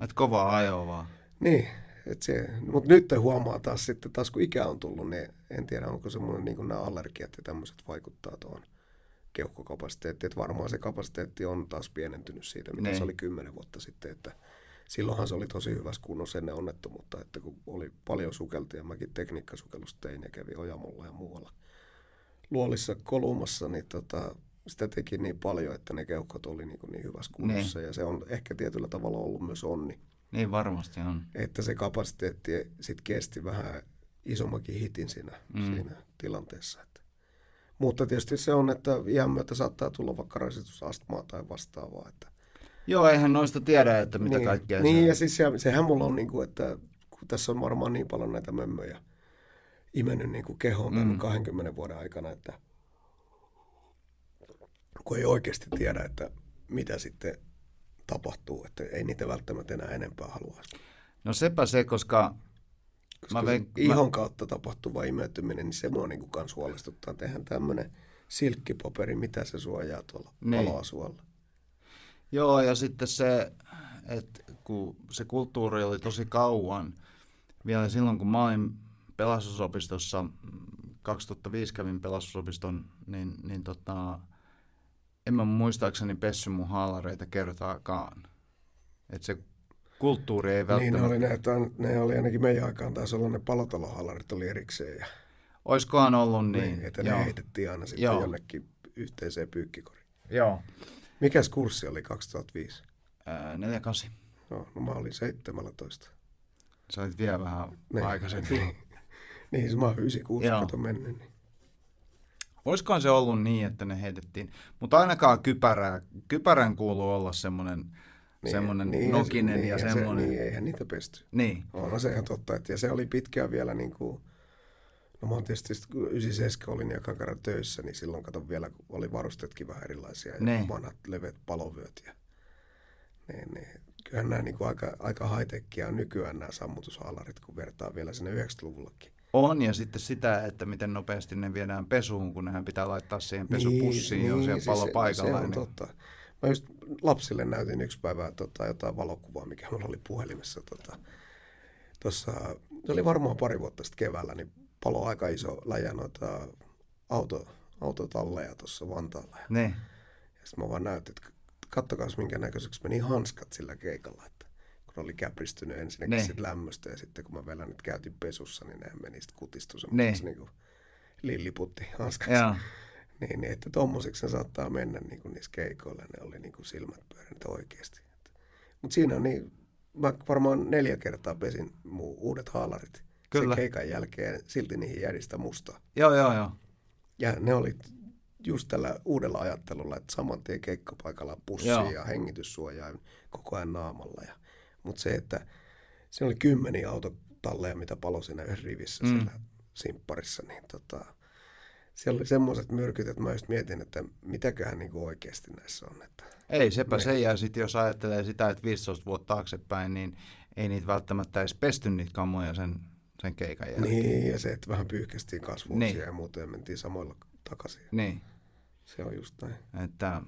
Et kovaa ajoa vaan. Niin, et se, mutta nyt huomaa taas sitten, taas kun ikä on tullut, niin en tiedä, onko semmoinen niin kuin nämä allergiat ja tämmöiset vaikuttaa tuohon keuhkokapasiteettiin. Että varmaan se kapasiteetti on taas pienentynyt siitä, mitä Niin. se oli kymmenen vuotta sitten. Että silloinhan se oli tosi hyvässä kunnossa ennen onnettomuutta, että kun oli paljon sukeltia, mäkin tekniikkasukellusta tein ja kävin Ojamolla ja muualla luolissa kolumassa, niin tota, sitä teki niin paljon, että ne keuhkot oli niin, niin hyvässä kunnossa. Ja se on ehkä tietyllä tavalla ollut myös onni Niin varmasti on. että se kapasiteetti sit kesti vähän isommakin hitin siinä, Mm. siinä tilanteessa. Että. Mutta tietysti se on, että iän myötä saattaa tulla vaikka rasitusastmaa tai vastaavaa. Että. Joo, eihän noista tiedä, että mitä niin, kaikkea Niin, se... ja siis se, sehän mulla on, niin kuin, että kun tässä on varmaan niin paljon näitä mömmöjä imennyt niin kuin kehoon Mm. 20 vuoden aikana, että kun ei oikeasti tiedä, että mitä sitten tapahtuu, että ei niitä välttämättä enää enempää haluaisi. No sepä se, koska Koska Mä mä vein- ihon kautta tapahtuva imeytyminen, niin se mua niin kans huolestuttaa. Tehän tämmöinen silkkipaperi, mitä se suojaa tuolla Niin. niin. paloa suolla. Joo, ja sitten se, että kun se kulttuuri oli tosi kauan, vielä silloin kun mä olin pelastusopistossa, mm, 2005 kävin pelastusopiston, niin, niin tota, en mä muistaakseni pessy mun haalareita kertaakaan. Että se kulttuuri ei Niin ne välttämättä... oli, ne, ne oli ainakin meidän aikaan taisi olla ne palotalohallarit oli erikseen. Ja, Oiskohan ollut niin, niin? että ne joo. heitettiin aina sitten Joo. jonnekin yhteiseen pyykkikoriin. Joo. Mikäs kurssi oli 2005? Ää, 48. No, no mä olin 17. Sä olit vielä vähän Niin. aikaisemmin. Niin, niin siis mä oon 96, Joo. kato mennyt. Niin. Olisikohan se ollut niin, että ne heitettiin, mutta ainakaan kypärää, kypärän kuuluu olla semmoinen Niin, semmoinen niin, nokinen niin, ja se- semmoinen. Niin, eihän niitä pesty. Niin, On se ihan totta. Että, ja se oli pitkään vielä niin kuin, no mä oon tietysti, sit kun 97 olin joka kerran töissä, niin silloin kato vielä, kun oli varusteetkin vähän erilaisia ja Niin. vanhat levet palovyöt. Ja, niin, niin. Kyllähän nämä niin kuin aika, aika high-techia on nykyään nämä sammutushaalarit, kun vertaa vielä sinne 90-luvullakin. On ja sitten sitä, että miten nopeasti ne viedään pesuun, kun nehän pitää laittaa siihen pesupussiin niin, jo siellä siis palo se, paikalla. se on niin- totta. Mä just lapsille näytin yksi päivä tota, jotain valokuvaa, mikä mulla oli puhelimessa. Tota, tossa, se oli varmaan pari vuotta sitten keväällä, niin palo aika iso läjä noita auto, autotalleja tuossa Vantaalla. Ja Niin, sitten mä vaan näytin, että kattokaa minkä näköiseksi meni hanskat sillä keikalla. Kun ne oli käpristynyt ensinnäkin Ne. sit lämmöstä ja sitten kun mä vielä nyt käytin pesussa, niin ne meni sitten kutistu Ne. semmoisessa niin kuin lilliputti hanskassa. Joo. Niin, niin, että tommoseksi ne saattaa mennä niin kuin niissä keikoilla. Ne oli niin kuin silmät pyörinyt oikeasti. Mutta siinä on niin, mä varmaan neljä kertaa pesin muu uudet haalarit. Kyllä. Sen keikan jälkeen silti niihin järjistä mustaa. Joo, joo, joo. Ja ne oli just tällä uudella ajattelulla, että saman tien keikkapaikalla pussi ja hengityssuojain koko ajan naamalla. Ja, mutta se, että se oli kymmeniä autotalleja, mitä palo siinä yhdessä rivissä Mm. siellä simpparissa, niin tota, siellä oli semmoiset myrkyt, että mä just mietin, että mitäköhän niin oikeasti näissä on. Että, Ei sepä Ne. se, ja sitten jos ajattelee sitä, että 15 vuotta taaksepäin, niin ei niitä välttämättä edes pesty niitä kammoja sen, sen keikan jälkeen. niin, ja se, että vähän pyyhkästiin kasvuosia Niin. ja muuta ja mentiin samoilla takaisin. Niin, Se on just näin. että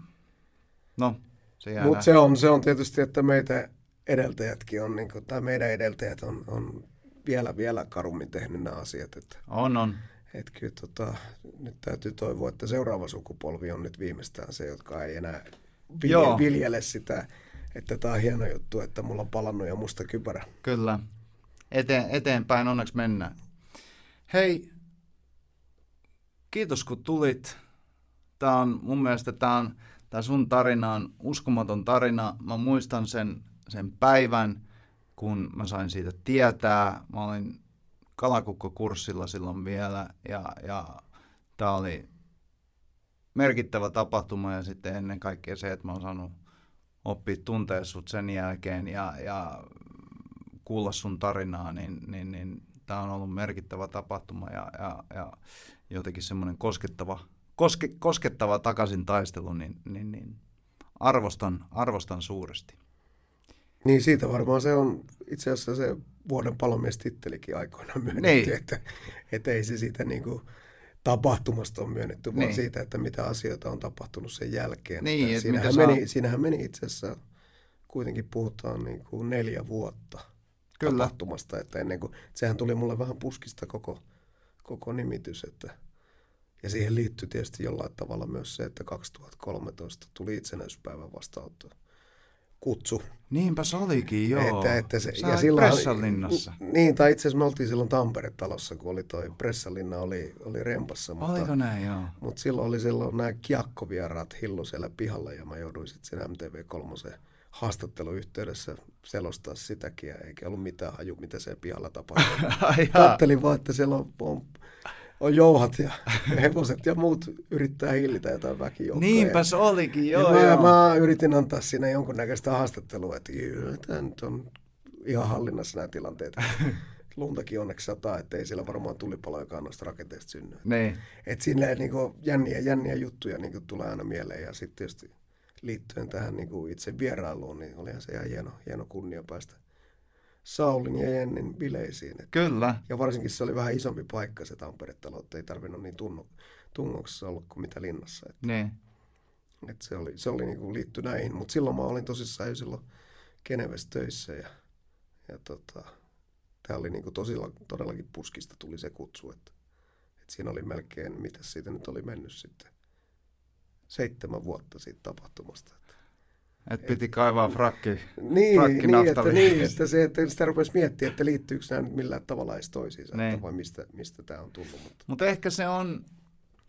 no, se jää Mutta se on, se on tietysti, että meitä edeltäjätkin on, niin kuin, tai meidän edeltäjät on, on vielä, vielä karummin tehnyt nämä asiat. Että, On, on. että kyllä tota, nyt täytyy toivoa, että seuraava sukupolvi on nyt viimeistään se, jotka ei enää vilje, viljele sitä, että tämä on hieno juttu, että mulla on palannut ja musta kypärä. Kyllä. Eteen, eteenpäin onneksi mennään. Hei, kiitos kun tulit. Tämä on mun mielestä tämä on, tämä sun tarina on uskomaton tarina. Mä muistan sen, sen päivän, kun mä sain siitä tietää. Mä olin kalakukkokurssilla silloin vielä ja, ja tämä oli merkittävä tapahtuma ja sitten ennen kaikkea se, että mä oon saanut oppia tuntea sut sen jälkeen ja, ja kuulla sun tarinaa, niin, niin, niin tämä on ollut merkittävä tapahtuma ja, ja, ja jotenkin semmoinen koskettava, koske, koskettava takaisin taistelu, niin, niin, niin arvostan, arvostan suuresti. Niin siitä varmaan se on itse asiassa se vuoden palomiestittelikin aikoinaan myönnetty, Niin. että, että ei se siitä niin kuin tapahtumasta on myönnetty, vaan Niin. siitä, että mitä asioita on tapahtunut sen jälkeen. Niin, Että että siinähän, mitä meni, saa- siinähän meni itse asiassa, kuitenkin puhutaan niin kuin neljä vuotta Kyllä. tapahtumasta, että ennen kuin, sehän tuli mulle vähän puskista koko, koko nimitys, että ja siihen liittyy tietysti jollain tavalla myös se, että 2013 tuli itsenäisyyspäivän vastaanotto kutsu Niinpä se olikin, joo. että, että se, Sä ja silloin, Pressanlinnassa. Niin, tai itse asiassa me oltiin silloin Tampere-talossa, kun oli toi Pressanlinna oli, oli rempassa. Oliko Mutta, näin, joo. mutta silloin oli silloin nämä kiekkovieraat hillu siellä pihalla ja mä jouduin sitten sen MTV3 haastatteluyhteydessä selostaa sitäkin ja eikä ollut mitään haju, mitä se pihalla tapahtui. Ajattelin vaan, että siellä on, on, on jouhat ja hevoset ja muut yrittää hillitä jotain väkijoukkoja. Niinpä se olikin, joo, ja mä, joo. mä yritin antaa siinä jonkunnäköistä haastattelua, että tämä nyt on ihan hallinnassa nämä tilanteet. Luntakin onneksi sataa, että ei siellä varmaan tulipalojakaan noista rakenteista synny. Niin. Et siinä niin jänniä, jänniä juttuja niin tulee aina mieleen ja sitten tietysti liittyen tähän niin kuin itse vierailuun, niin olihan se ihan hieno, hieno kunnia päästä Saulin ja Jennin bileisiin. Et, Kyllä. ja varsinkin se oli vähän isompi paikka se Tampere-talo, että ei tarvinnut niin tunnu, tungoksessa olla kuin mitä linnassa. Et, Niin. et se oli, se oli niin kuin liitty näihin, mutta silloin mä olin tosissaan jo silloin Genevessä töissä ja, ja tota, tämä oli niin kuin tosilla, todellakin puskista tuli se kutsu, että, että siinä oli melkein, mitä siitä nyt oli mennyt sitten, seitsemän vuotta siitä tapahtumasta. Että, Et piti kaivaa frakki. niin, Frakki niin, että, niin, että se, että sitä rupesi miettimään, että liittyykö nämä nyt millään tavalla edes toisiinsa, Niin. että vai mistä, mistä tämä on tullut. Mutta, Mutta ehkä se on,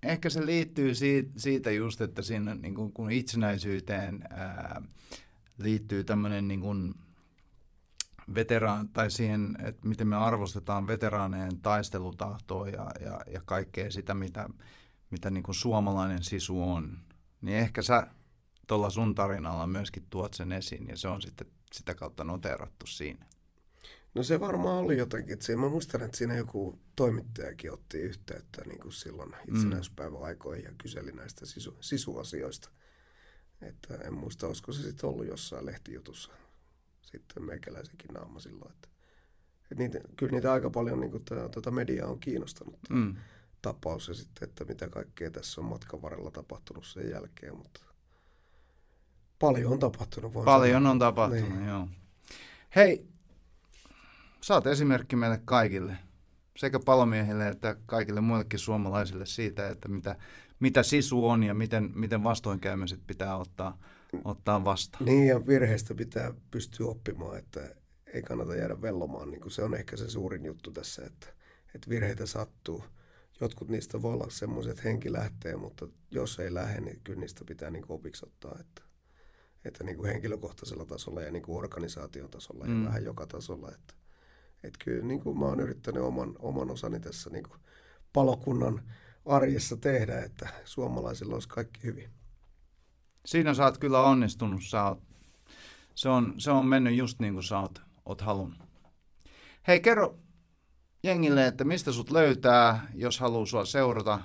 ehkä se liittyy siitä, siitä just, että siinä niin kun, kun itsenäisyyteen ää, liittyy tämmöinen niin kun veteraan, tai siihen, että miten me arvostetaan veteraaneen taistelutahtoa ja, ja, ja kaikkea sitä, mitä, mitä niin kun suomalainen sisu on. Niin ehkä sä tuolla sun tarinalla myöskin tuot sen esiin, ja se on sitten sitä kautta noterattu siinä. No se varmaan oli jotenkin. Että siinä, mä muistan, että siinä joku toimittajakin otti yhteyttä niin kuin silloin itsenäispäivän aikoihin ja kyseli näistä sisu, sisuasioista. Että en muista, olisiko se sitten ollut jossain lehtijutussa sitten meikäläisenkin naama silloin. Että, että niitä, kyllä niitä aika paljon niin kuin, tätä, tätä mediaa on kiinnostanut Mm. tapaus ja sitten, että mitä kaikkea tässä on matkan varrella tapahtunut sen jälkeen. Mutta paljon on tapahtunut. Voin Paljon sanoa. on tapahtunut, Niin. joo. Hei, sä oot esimerkki meille kaikille, sekä palomiehille että kaikille muillekin suomalaisille siitä, että mitä, mitä sisu on ja miten, miten vastoinkäymiset pitää ottaa, ottaa vastaan. Niin, ja virheistä pitää pystyä oppimaan, että ei kannata jäädä vellomaan. Niin se on ehkä se suurin juttu tässä, että, että virheitä sattuu. Jotkut niistä voi olla semmoiset, että henki lähtee, mutta jos ei lähde, niin kyllä niistä pitää niin opiksi ottaa. Että, että niin kuin henkilökohtaisella tasolla ja niin kuin organisaation tasolla mm. ja vähän joka tasolla. Että, että kyllä niin kuin mä oon yrittänyt oman, oman osani tässä niin kuin palokunnan arjessa tehdä, että suomalaisilla olisi kaikki hyvin. Siinä sä oot kyllä onnistunut. Sä oot, se, on, se on mennyt just niin kuin sä oot, oot halunnut. Hei, kerro jengille, että mistä sut löytää, jos haluaa sua seurata.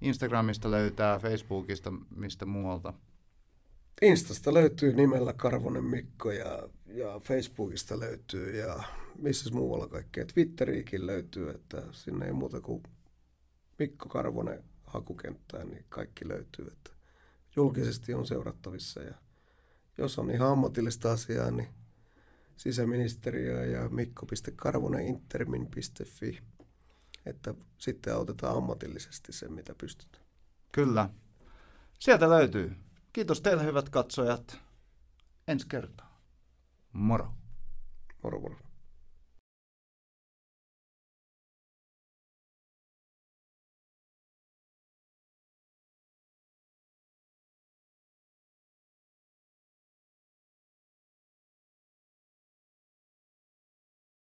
Instagramista löytää, Facebookista, mistä muualta. Instasta löytyy nimellä Karvonen Mikko ja, ja Facebookista löytyy ja missä muualla kaikkea. Twitteriikin löytyy, että sinne ei muuta kuin Mikko Karvonen hakukenttään, niin kaikki löytyy. Että julkisesti on seurattavissa ja jos on ihan ammatillista asiaa, niin sisäministeriö ja mikko.karvonenintermin.fi, että sitten autetaan ammatillisesti sen, mitä pystytään. Kyllä. Sieltä löytyy. Kiitos teille hyvät katsojat. Ensi kertaa. Moro. Moro moro.